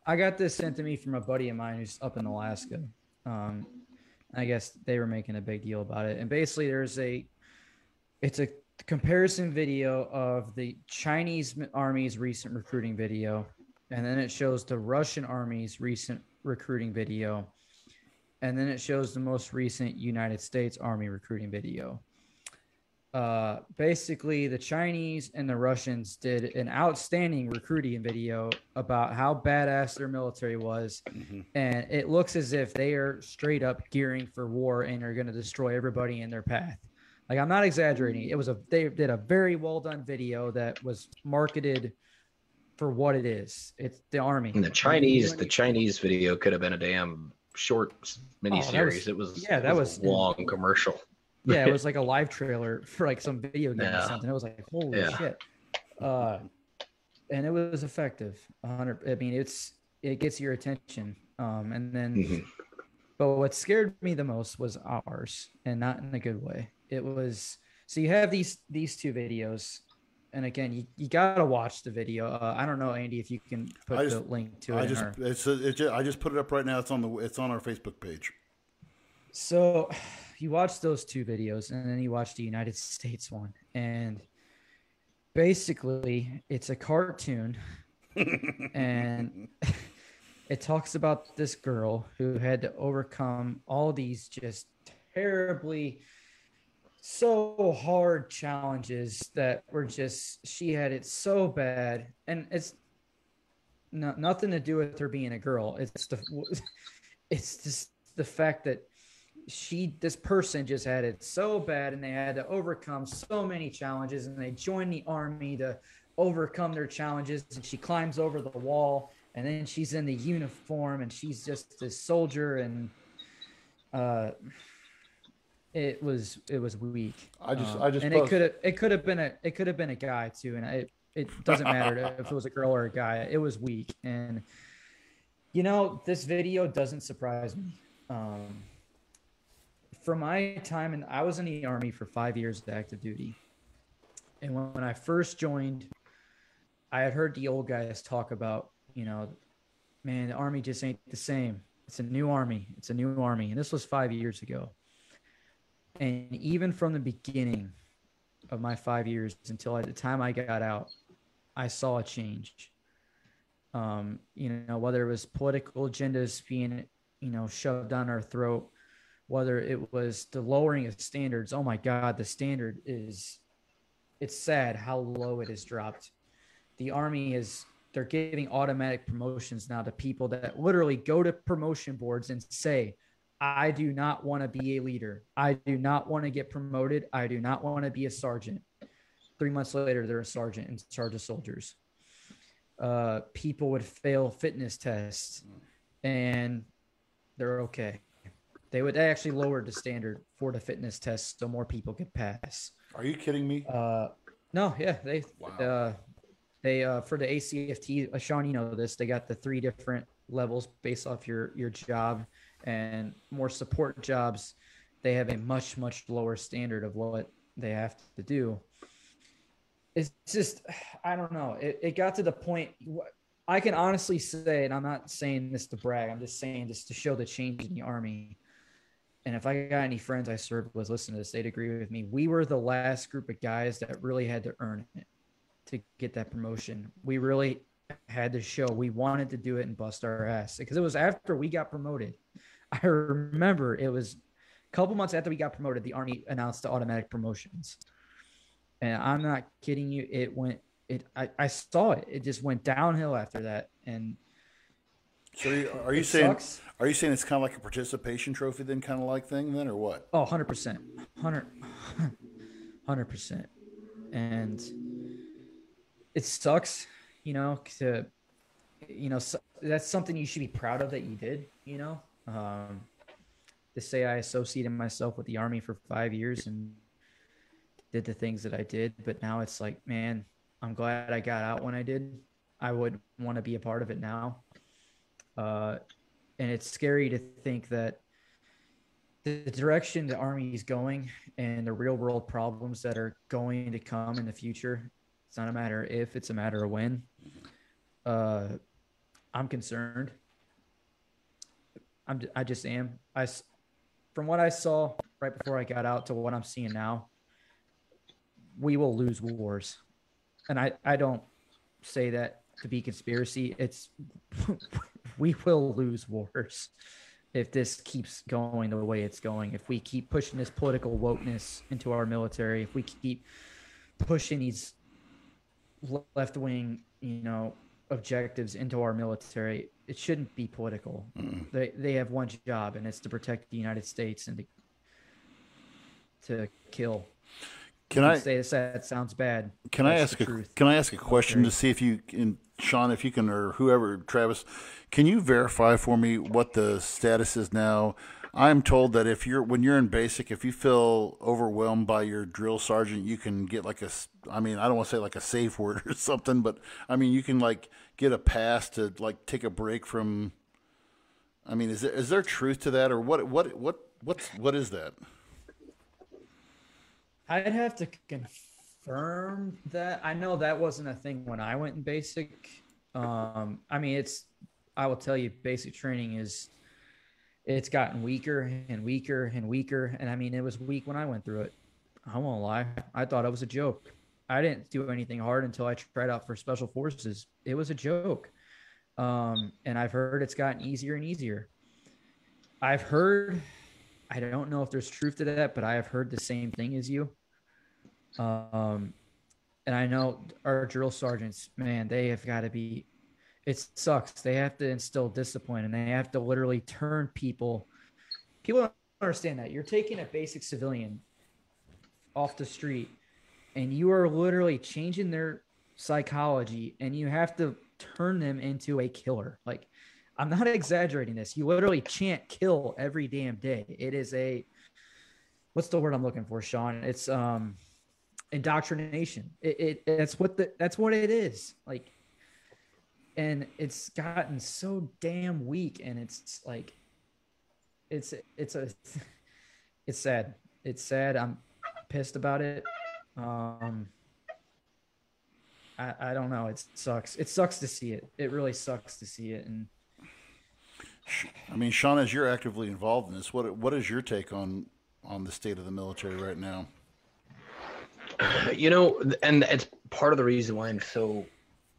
I got this sent to me from a buddy of mine who's up in Alaska. Um, I guess they were making a big deal about it, and basically there's a, it's a comparison video of the Chinese Army's recent recruiting video, and then it shows the Russian Army's recent recruiting video, and then it shows the most recent United States Army recruiting video uh, basically the Chinese and the Russians did an outstanding recruiting video about how badass their military was, and it looks as if they are straight up gearing for war and are going to destroy everybody in their path. Like I'm not exaggerating. It was a they did a very well done video that was marketed for what it is. It's the army. and the chinese the chinese video could have been a damn short mini Oh, series was- it was yeah, that a was- long commercial yeah, it was <laughs> like a live trailer for like some video game or something. It was like, holy Yeah. shit. Uh, and it was effective. hundred. I mean, it's it gets your attention. Um, and then, Mhm. But what scared me the most was ours, and not in a good way. It was so you have these these two videos, and again, you, you gotta watch the video. Uh, I don't know, Andy, if you can put I the link to it. I in just our- it's it just, I just put it up right now. It's on the it's on our Facebook page. So <sighs> you watch those two videos and then you watch the United States one. And basically, it's a cartoon. <laughs> and <laughs> it talks about this girl who had to overcome all these just terribly so hard challenges that were just she had it so bad. And it's no, nothing to do with her being a girl. It's the <laughs> it's just the fact that she this person just had it so bad and they had to overcome so many challenges and they joined the army to overcome their challenges and she climbs over the wall and then she's in the uniform and she's just a soldier and uh it was it was weak. I just- Um, I just and it could have it could have been a it could have been a guy too, and it it doesn't matter <laughs> if it was a girl or a guy. It was weak, and you know this video doesn't surprise me. Um, from my time, and I was in the army for five years of active duty, and when, when I first joined, I had heard the old guys talk about you know, man, the army just ain't the same. It's a new army. It's a new army, and this was five years ago. And even from the beginning of my five years until at the time I got out, I saw a change. Um, you know, whether it was political agendas being, you know, shoved down our throat, whether it was the lowering of standards. Oh my God, the standard is, it's sad how low it has dropped. The army is, they're giving automatic promotions now to people that literally go to promotion boards and say, I do not want to be a leader. I do not want to get promoted. I do not want to be a sergeant. Three months later, they're a sergeant in charge of soldiers. Uh, people would fail fitness tests and they're okay. They would they actually lowered the standard for the fitness test so more people could pass. Are you kidding me? Uh, no, yeah, they Wow. uh, they uh, for the ACFT, uh, Sean, you know this. They got the three different levels based off your your job, and more support jobs. They have a much much lower standard of what they have to do. It's just, <sighs> I don't know. It, it got to the point. I can honestly say, and I'm not saying this to brag. I'm just saying this to show the change in the army. And if I got any friends I served with listen to this, they'd agree with me. We were the last group of guys that really had to earn it to get that promotion. We really had to show we wanted to do it and bust our ass because it was after we got promoted. I remember it was a couple months after we got promoted, the Army announced the automatic promotions. And I'm not kidding you. It went, it, I, I saw it. It just went downhill after that. And So are you, are you saying sucks. are you saying it's kind of like a participation trophy then kind of like thing then or what? Oh, 100%. 100 100%. And it sucks, you know, to you know, so, that's something you should be proud of that you did, you know. Um to say I associated myself with the army for 5 years and did the things that I did, but now it's like, man, I'm glad I got out when I did. I would want to be a part of it now. Uh and it's scary to think that the direction the army is going and the real world problems that are going to come in the future it's not a matter if it's a matter of when. Uh i'm concerned. I'm i just am. I from what i saw right before i got out to what i'm seeing now we will lose wars. And i i don't say that to be conspiracy. It's <laughs> we will lose wars if this keeps going the way it's going, if we keep pushing this political wokeness into our military, if we keep pushing these left wing, you know, objectives into our military, it shouldn't be political. They they have one job, and it's to protect the United States and to to kill. Can I say this? That sounds bad. Can I ask a truth. Can I ask a question to see if you can, Sean, if you can, or whoever, Travis, can you verify for me what the status is now? I'm told that if you're when you're in basic, if you feel overwhelmed by your drill sergeant, you can get like a. I mean, I don't want to say like a safe <laughs> word or something, but I mean, you can like get a pass to like take a break from. I mean, is there is there truth to that, or what? What? What? What's what is that? I'd have to confirm that. I know that wasn't a thing when I went in basic. Um, I mean, it's. I will tell you, basic training is. It's gotten weaker and weaker and weaker, and I mean, it was weak when I went through it. I won't lie. I thought it was a joke. I didn't do anything hard until I tried out for special forces. It was a joke. Um, and I've heard it's gotten easier and easier. I've heard I don't know if there's truth to that, but I have heard the same thing as you. Um, and I know our drill sergeants, man, they have got to be. It sucks. They have to instill discipline, and they have to literally turn people. People don't understand that you're taking a basic civilian off the street, and you are literally changing their psychology, and you have to turn them into a killer. Like I'm not exaggerating this. You literally chant kill every damn day. It is a what's the word I'm looking for, Sean? It's um indoctrination. It, it that's what the that's what it is. Like and it's gotten so damn weak and it's like it's it's a <laughs> it's sad. It's sad. I'm pissed about it. Um I, I don't know. It sucks. It sucks to see it. It really sucks to see it. And I mean, Sean, as you're actively involved in this, what what is your take on on the state of the military right now? You know, and it's part of the reason why I'm so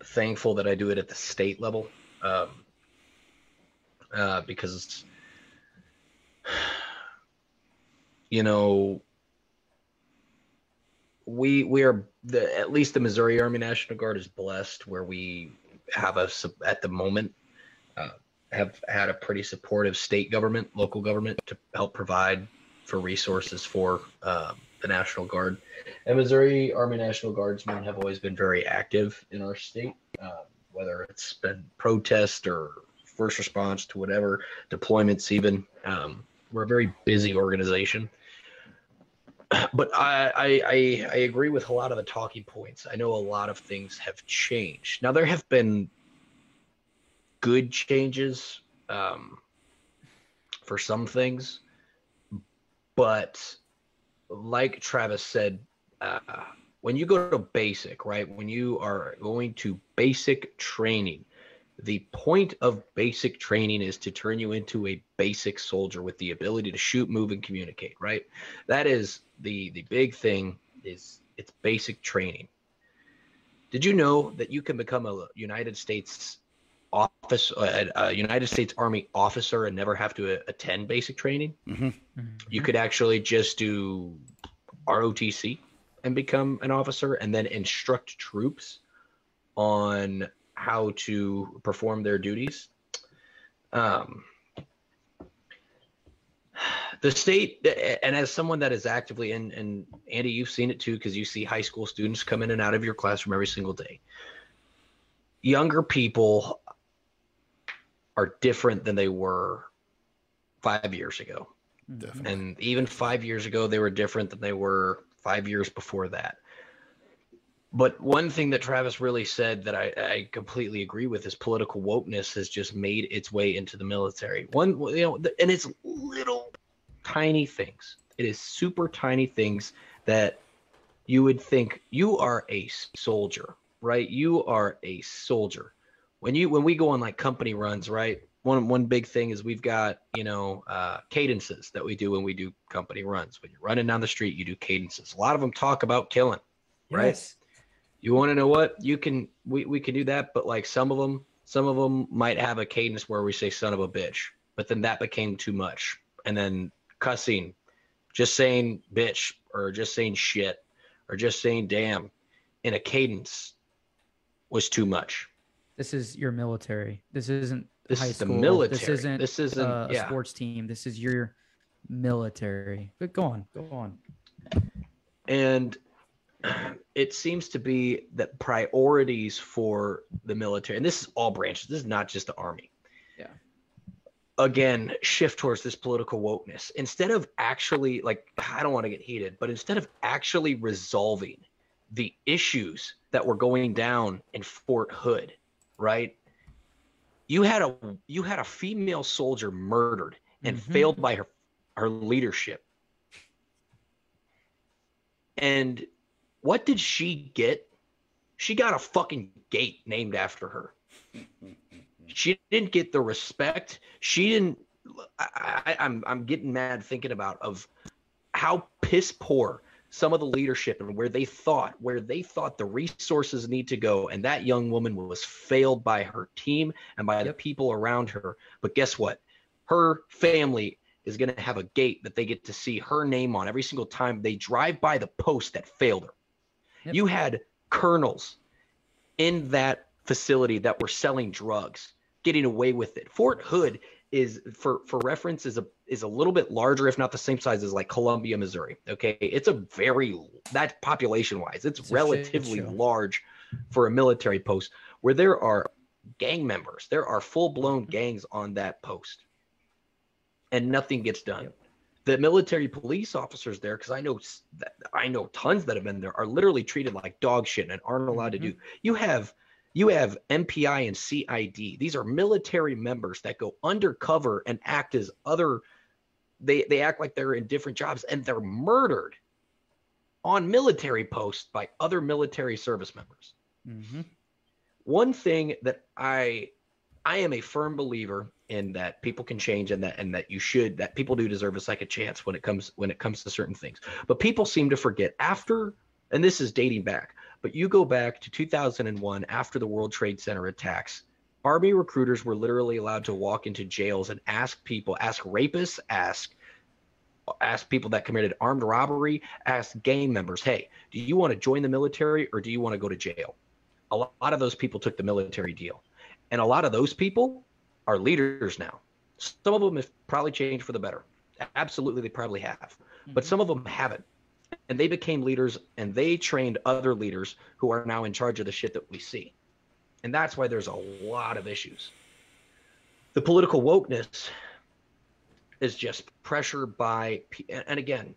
thankful that I do it at the state level, um, uh, because <sighs> you know we we are the at least the Missouri Army National Guard is blessed where we have a at the moment uh, have had a pretty supportive state government, local government to help provide for resources for uh, the National Guard. And Missouri Army National Guardsmen have always been very active in our state, uh, whether it's been protest or first response to whatever deployments. Even um, we're a very busy organization but I, I I agree with a lot of the talking points. I know a lot of things have changed. Now there have been good changes um, for some things, but like Travis said, uh, when you go to basic, right? When you are going to basic training, the point of basic training is to turn you into a basic soldier with the ability to shoot, move, and communicate. Right? That is the the big thing. Is it's basic training. Did you know that you can become a United States office, a, a United States Army officer, and never have to attend basic training? Mm-hmm. Mm-hmm. You could actually just do ROTC and become an officer, and then instruct troops on how to perform their duties. Um, the state, and as someone that is actively in, and Andy, you've seen it too, because you see high school students come in and out of your classroom every single day. Younger people are different than they were five years ago. Definitely. And even five years ago, they were different than they were five years before that. But one thing that Travis really said that I, I, completely agree with is political wokeness has just made its way into the military. One, you know, and it's little tiny things. It is super tiny things that you would think you are a soldier, right? You are a soldier. When you when we go on like company runs, right? One one big thing is we've got you know uh, cadences that we do when we do company runs. When you're running down the street, you do cadences. A lot of them talk about killing, right? Yes you want to know what? You can we, we can do that but like some of them some of them might have a cadence where we say son of a bitch but then that became too much. And then cussing just saying bitch or just saying shit or just saying damn in a cadence was too much. This is your military. This isn't this high is school. the military. This isn't this isn't uh, yeah. a sports team. This is your military. But go on go on. And it seems to be that priorities for the military, and this is all branches, this is not just the army. Yeah. Again, shift towards this political wokeness. Instead of actually, like, I don't want to get heated, but instead of actually resolving the issues that were going down in Fort Hood, right? You had a you had a female soldier murdered and mm-hmm. failed by her her leadership. And what did she get? She got a fucking gate named after her. She didn't get the respect. She didn't. I, I, I'm I'm getting mad thinking about of how piss poor some of the leadership and where they thought where they thought the resources need to go and that young woman was failed by her team and by the people around her but guess what her family is going to have a gate that they get to see her name on every single time they drive by the post that failed her Yep. You had colonels in that facility that were selling drugs, getting away with it. Fort Hood is for for reference is a is a little bit larger, if not the same size as like Columbia, Missouri. Okay, it's a very that population wise, it's, it's relatively large for a military post where there are gang members. There are full blown mm-hmm. gangs on that post, and nothing gets done. Yep. The military police officers there, because I know I know tons that have been there, are literally treated like dog shit and aren't allowed mm-hmm. to do. You have you have MPI and CID. These are military members that go undercover and act as other. They they act like they're in different jobs and they're murdered on military posts by other military service members. Mm-hmm. One thing that I I am a firm believer in that people can change and that and that you should that people do deserve a second chance when it comes when it comes to certain things. But people seem to forget after and this is dating back, but you go back to 2001 after the World Trade Center attacks. Army recruiters were literally allowed to walk into jails and ask people, ask rapists, ask ask people that committed armed robbery, ask gang members, "Hey, do you want to join the military or do you want to go to jail?" A lot of those people took the military deal. And a lot of those people are leaders now. Some of them have probably changed for the better. Absolutely, they probably have. Mm-hmm. But some of them haven't. And they became leaders and they trained other leaders who are now in charge of the shit that we see. And that's why there's a lot of issues. The political wokeness is just pressure by, and again,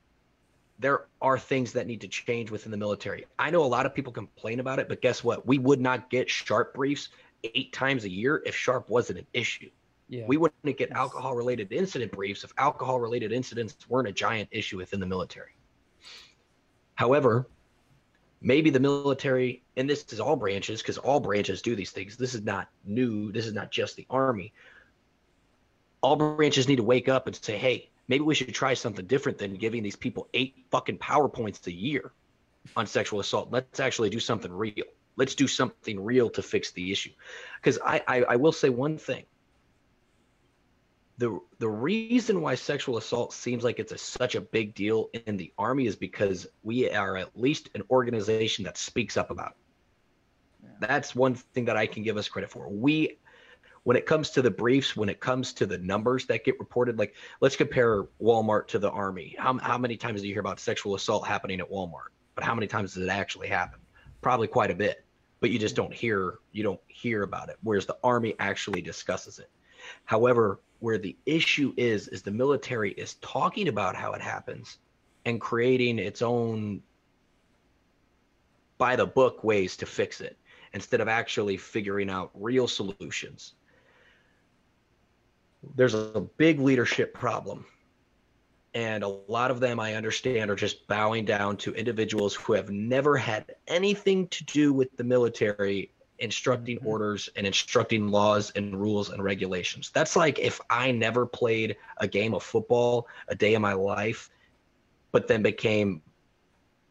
there are things that need to change within the military. I know a lot of people complain about it, but guess what? We would not get sharp briefs eight times a year if sharp wasn't an issue. Yeah. We wouldn't get alcohol related incident briefs if alcohol related incidents weren't a giant issue within the military. However, maybe the military, and this is all branches because all branches do these things. This is not new. This is not just the army. All branches need to wake up and say, hey, maybe we should try something different than giving these people eight fucking PowerPoints a year on sexual assault. Let's actually do something real. Let's do something real to fix the issue. Because I, I, I will say one thing. The, the reason why sexual assault seems like it's a, such a big deal in the army is because we are at least an organization that speaks up about it. Yeah. That's one thing that I can give us credit for. We when it comes to the briefs, when it comes to the numbers that get reported, like let's compare Walmart to the Army. How, how many times do you hear about sexual assault happening at Walmart? But how many times does it actually happen? Probably quite a bit, but you just don't hear you don't hear about it. Whereas the Army actually discusses it. However, where the issue is is the military is talking about how it happens and creating its own by the book ways to fix it instead of actually figuring out real solutions there's a big leadership problem. And a lot of them, I understand, are just bowing down to individuals who have never had anything to do with the military instructing mm-hmm. orders and instructing laws and rules and regulations. That's like if I never played a game of football a day in my life, but then became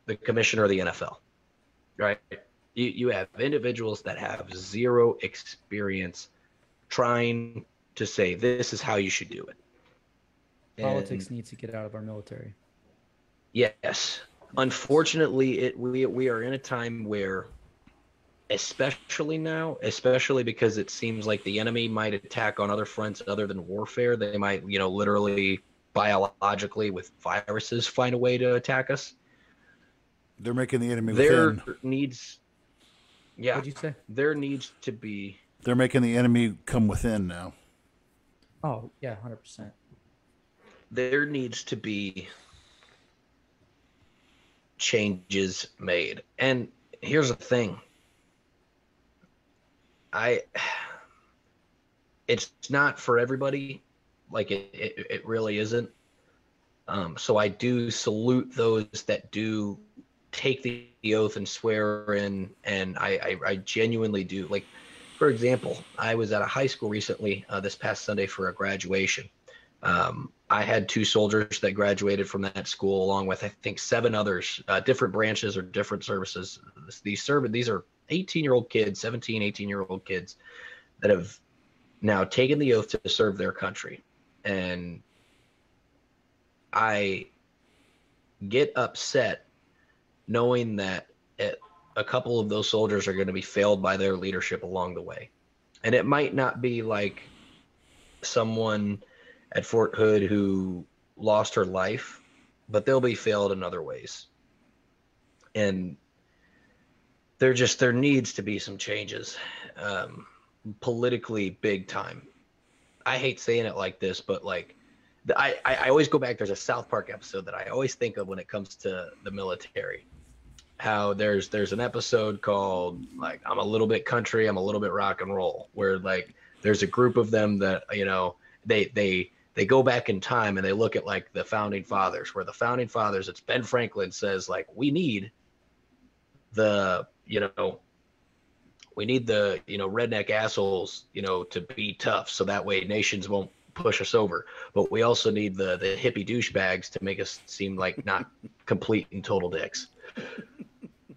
the commissioner of the NFL, right? You, you have individuals that have zero experience trying to say this is how you should do it. Politics and, needs to get out of our military. Yes, unfortunately, it we we are in a time where, especially now, especially because it seems like the enemy might attack on other fronts other than warfare. They might, you know, literally biologically with viruses find a way to attack us. They're making the enemy there within. needs yeah What'd you say? there needs to be they're making the enemy come within now Oh yeah, hundred percent. There needs to be changes made, and here's the thing. I, it's not for everybody. Like it, it, it really isn't. Um, so I do salute those that do take the oath and swear in, and I, I, I genuinely do. Like for example, I was at a high school recently uh, this past Sunday for a graduation. Um, I had two soldiers that graduated from that school, along with I think seven others, uh, different branches or different services. These serve these are 18 year old kids, 17, 18 year old kids that have now taken the oath to serve their country, and I get upset knowing that at a couple of those soldiers are going to be failed by their leadership along the way. And it might not be like someone at Fort Hood who lost her life, but they'll be failed in other ways. And there just there needs to be some changes um, politically big time. I hate saying it like this, but like I, I always go back. There's a South Park episode that I always think of when it comes to the military. How there's there's an episode called like I'm a little bit country, I'm a little bit rock and roll, where like there's a group of them that you know they they they go back in time and they look at like the founding fathers, where the founding fathers, it's Ben Franklin says like we need the you know we need the you know redneck assholes you know to be tough so that way nations won't push us over. But we also need the the hippie douchebags to make us seem like not <laughs> complete and total dicks.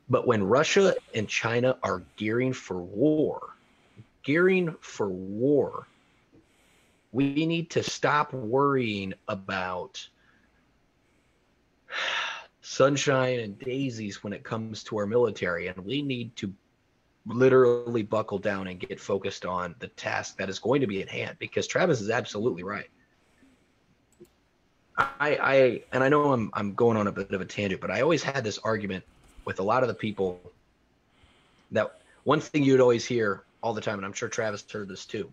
But when Russia and China are gearing for war, gearing for war, we need to stop worrying about sunshine and daisies when it comes to our military and we need to literally buckle down and get focused on the task that is going to be at hand because Travis is absolutely right. I, I and I know I'm I'm going on a bit of a tangent, but I always had this argument with a lot of the people that one thing you'd always hear all the time, and I'm sure Travis heard this too.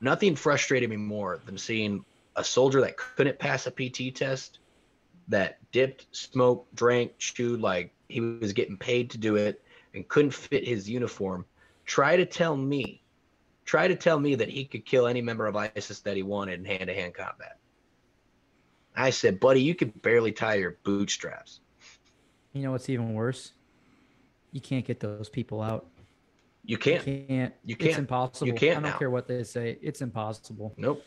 Nothing frustrated me more than seeing a soldier that couldn't pass a PT test, that dipped, smoked, drank, chewed like he was getting paid to do it, and couldn't fit his uniform, try to tell me, try to tell me that he could kill any member of ISIS that he wanted in hand to hand combat. I said, buddy, you could barely tie your bootstraps. You know what's even worse? You can't get those people out. You can't. You can't. You can't. It's impossible. You can't I don't now. care what they say. It's impossible. Nope.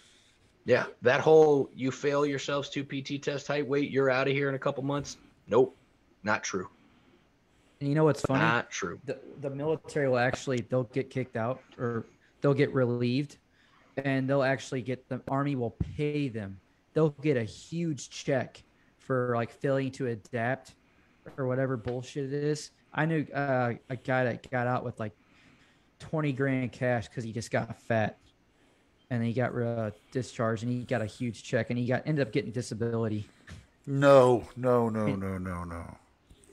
Yeah, that whole you fail yourselves to PT test height weight, you're out of here in a couple months. Nope, not true. And you know what's funny? Not true. the, the military will actually they'll get kicked out or they'll get relieved and they'll actually get the army will pay them they'll get a huge check for like failing to adapt or whatever bullshit it is i knew uh, a guy that got out with like 20 grand cash because he just got fat. And he got uh, discharged and he got a huge check and he got ended up getting disability. No, no, no, no, no, no.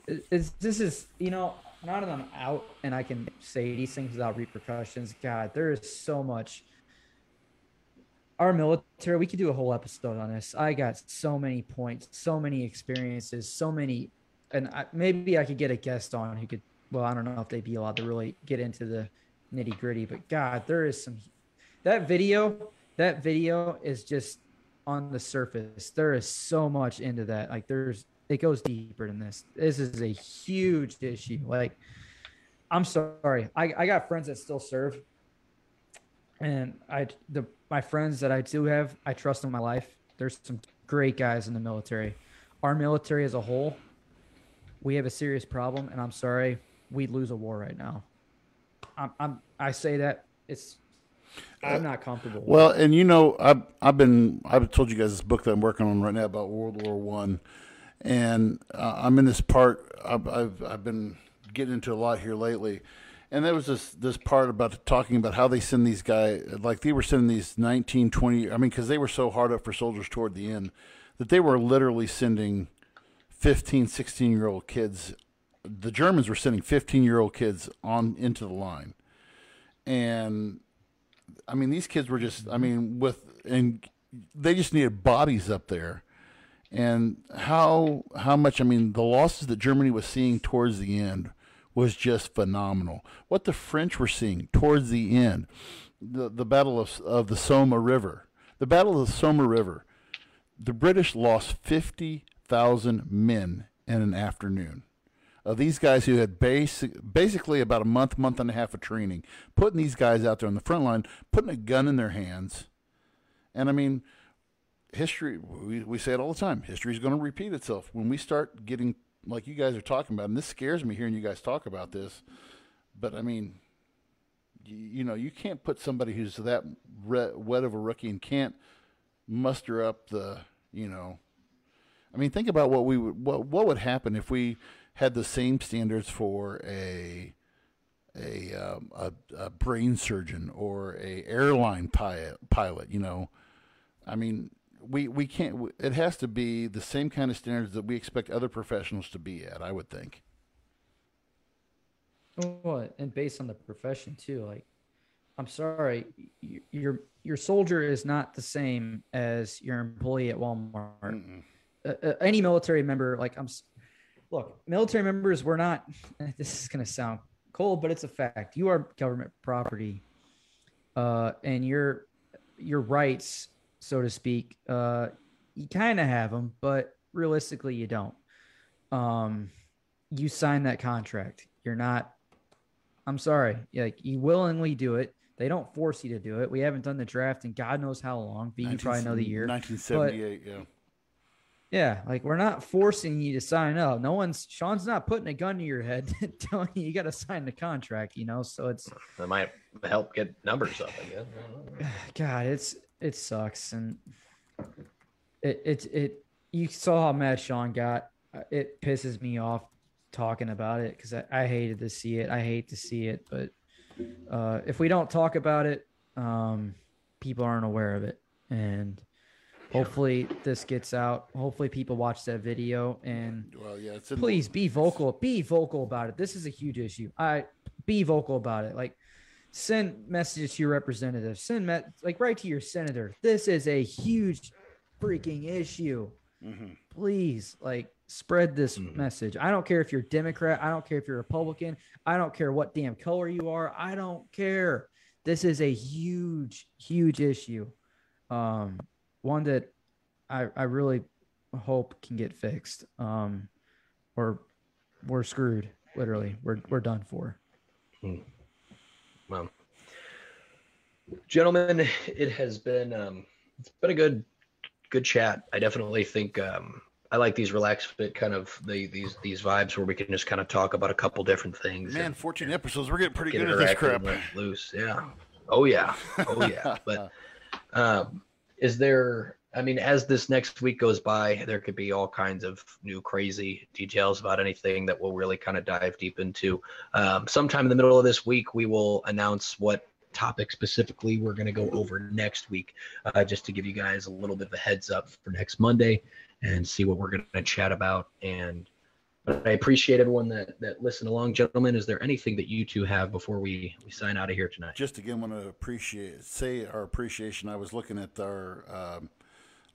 it's, this is you know now that i'm out and i can say these things without repercussions. God there is so much. Our military we could do a whole episode on this. I got so many points so many experiences so many and I, maybe i could get a guest on who could well i don't know if they'd be allowed to really get into the nitty gritty but god there is some that video that video is just on the surface. There is so much into that. Like there's it goes deeper than this. This is a huge issue. Like i'm sorry. I, I got friends that still serve. And i the my friends that i do have i trust in my life. There's some great guys in the military. Our military as a whole we have a serious problem and i'm sorry we'd lose a war right now i'm, I'm i say that it's i'm not comfortable with. Well, and you know, I've I've been I've told you guys this book that I'm working on right now about World War One, and uh, I'm in this part. I've, I've I've been getting into a lot here lately, and there was this this part about talking about how they send these guys like they were sending these 19, 20. I mean, because they were so hard up for soldiers toward the end that they were literally sending 15, 16 year old kids. The Germans were sending 15 year old kids on into the line, and I mean, these kids were just, I mm-hmm. mean, with, and they just needed bodies up there. And how, how much, I mean, the losses that Germany was seeing towards the end was just phenomenal. What the French were seeing towards the end, the, the Battle of, of the Somme River, the Battle of the Somme River, the British lost 50,000 men in an afternoon of these guys who had basic, basically about a month, month and a half of training, putting these guys out there on the front line, putting a gun in their hands. And I mean, history, we, we say it all the time history is going to repeat itself. When we start getting, like you guys are talking about, and this scares me hearing you guys talk about this, but I mean, you, know, you can't put somebody who's that wet of a rookie and can't muster up the, you know, I mean, think about what we would, what what would happen if we had the same standards for a a, um, a, a brain surgeon or a airline pilot. Pilot, you know, I mean, we we can't. It has to be the same kind of standards that we expect other professionals to be at. I would think. What and based on the profession too, like I'm sorry, your your soldier is not the same as your employee at Walmart. Uh, any military member, like I'm, look, military members, we're not. <laughs> This is gonna sound cold, but it's a fact. You are government property, uh, and your your rights, so to speak, uh, you kind of have them, but realistically, you don't. Um, you sign that contract. You're not. I'm sorry. Like you willingly do it. They don't force you to do it. We haven't done the draft in God knows how long. But you probably know the year. 1978. But, yeah. Yeah, like we're not forcing you to sign up. No one's Sean's not putting a gun to your head <laughs> telling you you got to sign the contract. You know, so it's that might help get numbers up. I guess. <sighs> God, it's it sucks, and it it it. You saw how mad Sean got. It pisses me off talking about it because I, I hated to see it. I hate to see it, but uh, if we don't talk about it, um, people aren't aware of it, and hopefully this gets out. Hopefully people watch that video and well, yeah, please be vocal. Be vocal about it. This is a huge issue. I be vocal about it. Like send messages to your representative. Send me- like write to your senator. This is a huge freaking issue. Mm-hmm. Please, like spread this mm-hmm. message. I don't care if you're Democrat. I don't care if you're Republican. I don't care what damn color you are. I don't care. This is a huge, huge issue. Um, one that I, I really hope can get fixed. Um, or we're screwed. Literally, we're we're done for. Hmm. Well, gentlemen, it has been um, it's been a good good chat. I definitely think um, I like these relaxed fit kind of the these these vibes where we can just kind of talk about a couple different things. Man, and, 14 episodes, we're getting pretty get good at this crap. Loose, yeah. Oh yeah, oh yeah. <laughs> but um, is there? I mean, as this next week goes by, there could be all kinds of new crazy details about anything that we'll really kind of dive deep into. Um, sometime in the middle of this week, we will announce what topic specifically we're going to go over next week, uh, just to give you guys a little bit of a heads up for next Monday and see what we're going to chat about. And but I appreciate everyone that that listened along, gentlemen. Is there anything that you two have before we we sign out of here tonight? Just again, want to appreciate say our appreciation. I was looking at our. Um,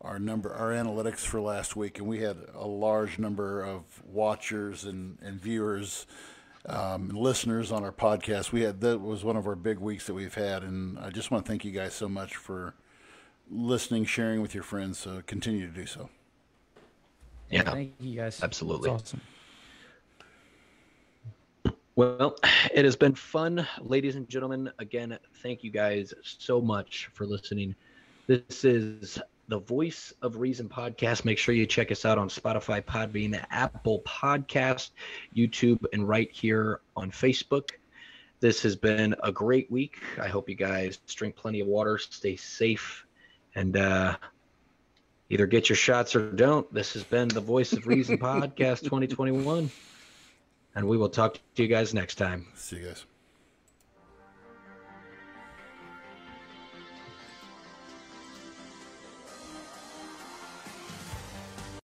our number, our analytics for last week, and we had a large number of watchers and, and viewers, um, and listeners on our podcast. We had that was one of our big weeks that we've had, and I just want to thank you guys so much for listening, sharing with your friends. So continue to do so. Yeah. Thank you guys. Absolutely. That's awesome. Well, <sighs> it has been fun, ladies and gentlemen. Again, thank you guys so much for listening. This is the Voice of Reason podcast. Make sure you check us out on Spotify, Podbean, Apple Podcast, YouTube, and right here on Facebook. This has been a great week. I hope you guys drink plenty of water, stay safe, and uh, either get your shots or don't. This has been the Voice of Reason <laughs> podcast 2021. And we will talk to you guys next time. See you guys.